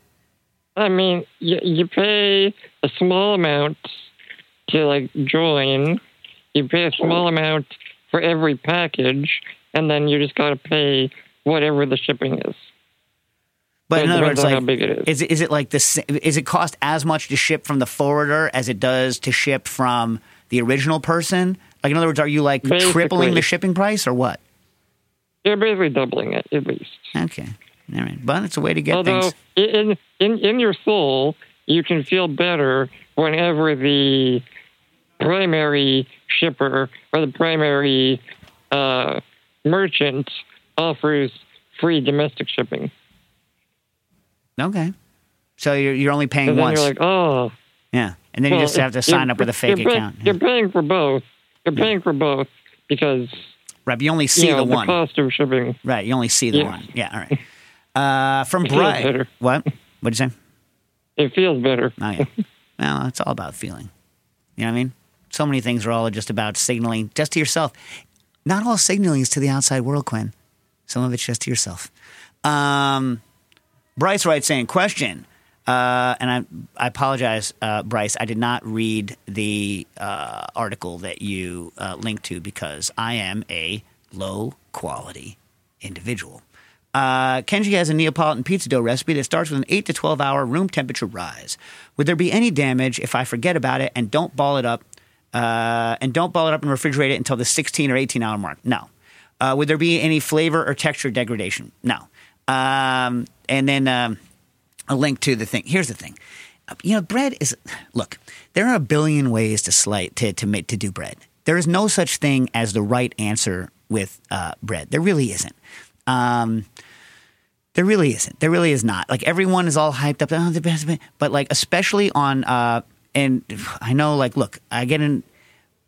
I mean, you, you pay a small amount to like join. You pay a small amount for every package, and then you just gotta pay whatever the shipping is. But in other words, on how big it is. is it, is it like this? Is it cost as much to ship from the forwarder as it does to ship from the original person? Like, in other words, are you like tripling the shipping price or what? You're basically doubling it at least. Okay, all right, but it's a way to get Although things. in in in your soul, you can feel better whenever the primary shipper or the primary uh, merchant offers free domestic shipping. Okay, so you're you're only paying once, you're like, oh, yeah, and then you just have to sign up with a fake you're pay- account. You're paying for both. You're paying for both because Right, but you only see you know, the the one. cost of shipping. Right, you only see the Yeah. one. Yeah, all right. *laughs* Uh, from Brian, what? What'd you say? It feels better. Oh yeah. well, it's all about feeling. You know what I mean? So many things are all just about signaling just to yourself. Not all signaling is to the outside world, Quinn. Some of it's just to yourself. Um, Bryce writes saying, question. Uh, and I, I apologize, uh, Bryce. I did not read the uh, article that you uh, linked to because I am a low quality individual. Uh, Kenji has a Neapolitan pizza dough recipe that starts with an 8 to 12 hour room temperature rise. Would there be any damage if I forget about it and don't ball it up uh, and don't ball it up and refrigerate it until the 16 or 18 hour mark? No. Would there be any flavor or texture degradation? No. Um, and then um, a link to the thing. Here's the thing you know, bread is. Look, there are a billion ways to slice to to make to do bread. There is no such thing as the right answer with uh, bread. There really isn't. Um, there really isn't. There really is not. Like everyone is all hyped up. Oh, the best, but like especially on. Uh, and I know, like, look, I get in.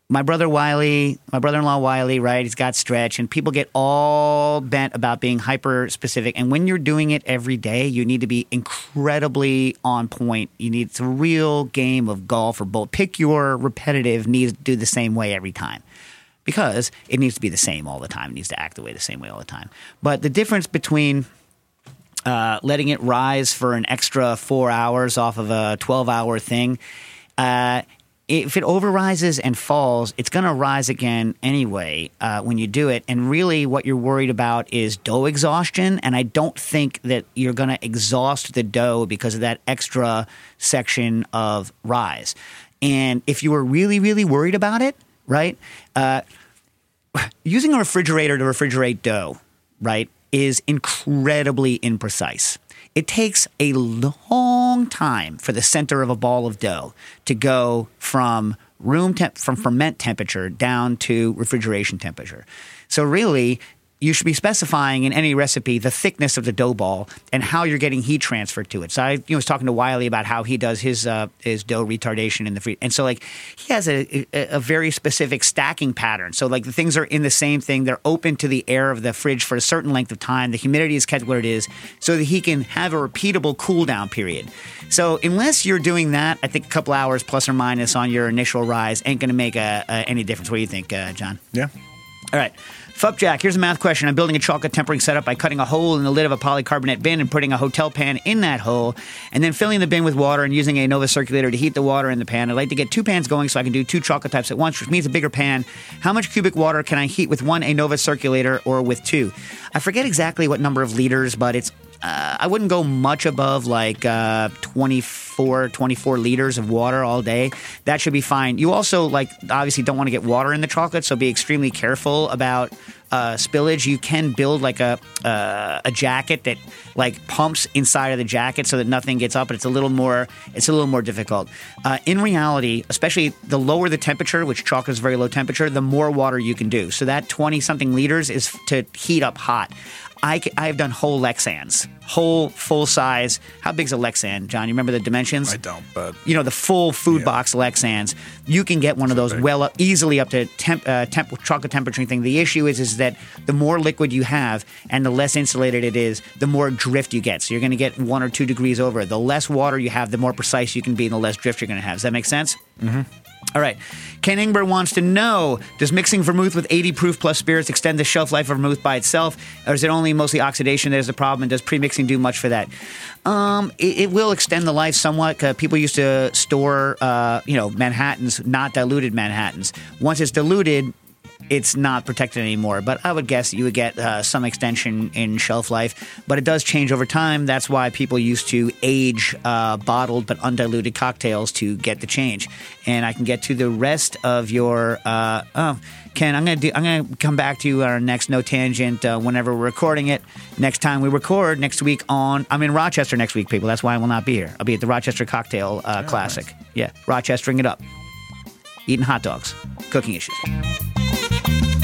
My brother Wiley, my brother-in-law Wiley, right? He's got stretch, and people get all bent about being hyper specific. And when you're doing it every day, you need to be incredibly on point. You need it's a real game of golf or both. Pick your repetitive. Needs to do the same way every time because it needs to be the same all the time. It needs to act the way the same way all the time. But the difference between uh, letting it rise for an extra four hours off of a 12 hour thing, uh, if it overrises and falls, it's going to rise again anyway uh, when you do it. And really, what you're worried about is dough exhaustion. And I don't think that you're going to exhaust the dough because of that extra section of rise. And if you were really, really worried about it, right, uh, using a refrigerator to refrigerate dough, right, is incredibly imprecise. It takes a long time for the center of a ball of dough to go from room temp from ferment temperature down to refrigeration temperature. So really, you should be specifying in any recipe the thickness of the dough ball and how you're getting heat transferred to it. So I you know, was talking to Wiley about how he does his uh, his dough retardation in the free, and so like he has a, a, a very specific stacking pattern. So like the things are in the same thing; they're open to the air of the fridge for a certain length of time. The humidity is kept where it is, so that he can have a repeatable cool down period. So unless you're doing that, I think a couple hours plus or minus on your initial rise ain't going to make a, a, any difference. What do you think, uh, John? Yeah. All right. Fuck Jack, here's a math question. I'm building a chocolate tempering setup by cutting a hole in the lid of a polycarbonate bin and putting a hotel pan in that hole, and then filling the bin with water and using Anova circulator to heat the water in the pan. I'd like to get two pans going so I can do two chocolate types at once, which means a bigger pan. How much cubic water can I heat with one Anova circulator or with two? I forget exactly what number of liters, but it's uh, I wouldn't go much above like uh, 24, 24 liters of water all day. That should be fine. You also like obviously don't want to get water in the chocolate, so be extremely careful about uh, spillage. You can build like a uh, a jacket that like pumps inside of the jacket so that nothing gets up, but it's a little more it's a little more difficult. Uh, in reality, especially the lower the temperature, which chocolate is very low temperature, the more water you can do. So that twenty something liters is to heat up hot. I, have done whole Lexans, whole full size. How big's a Lexan, John? You remember the dimensions? I don't, but you know the full food Yeah. box Lexans. You can get one of those big. well up, easily up to temp, uh, temp chocolate temperature thing. The issue is is that the more liquid you have and the less insulated it is, the more drift you get. So you're going to get one or two degrees over. The less water you have, the more precise you can be, and the less drift you're going to have. Does that make sense? All right. Ken Ingber wants to know Does mixing vermouth with 80 proof plus spirits extend the shelf life of vermouth by itself? Or is it only mostly oxidation that is the problem? And does pre mixing do much for that? Um, it, it will extend the life somewhat. Uh, people used to store, uh, you know, Manhattans, not diluted Manhattans. Once it's diluted, it's not protected anymore. But I would guess you would get uh, some extension in shelf life. But it does change over time. That's why people used to age uh, bottled but undiluted cocktails to get the change. And I can get to the rest of your. Uh, oh, Ken, I'm gonna do. I'm gonna come back to you on our next no tangent uh, whenever we're recording it. Next time we record next week on. I'm in Rochester next week, people. That's why I will not be here. I'll be at the Rochester Cocktail uh, Classic. Yeah, Rochestering it up, eating hot dogs, cooking issues thank you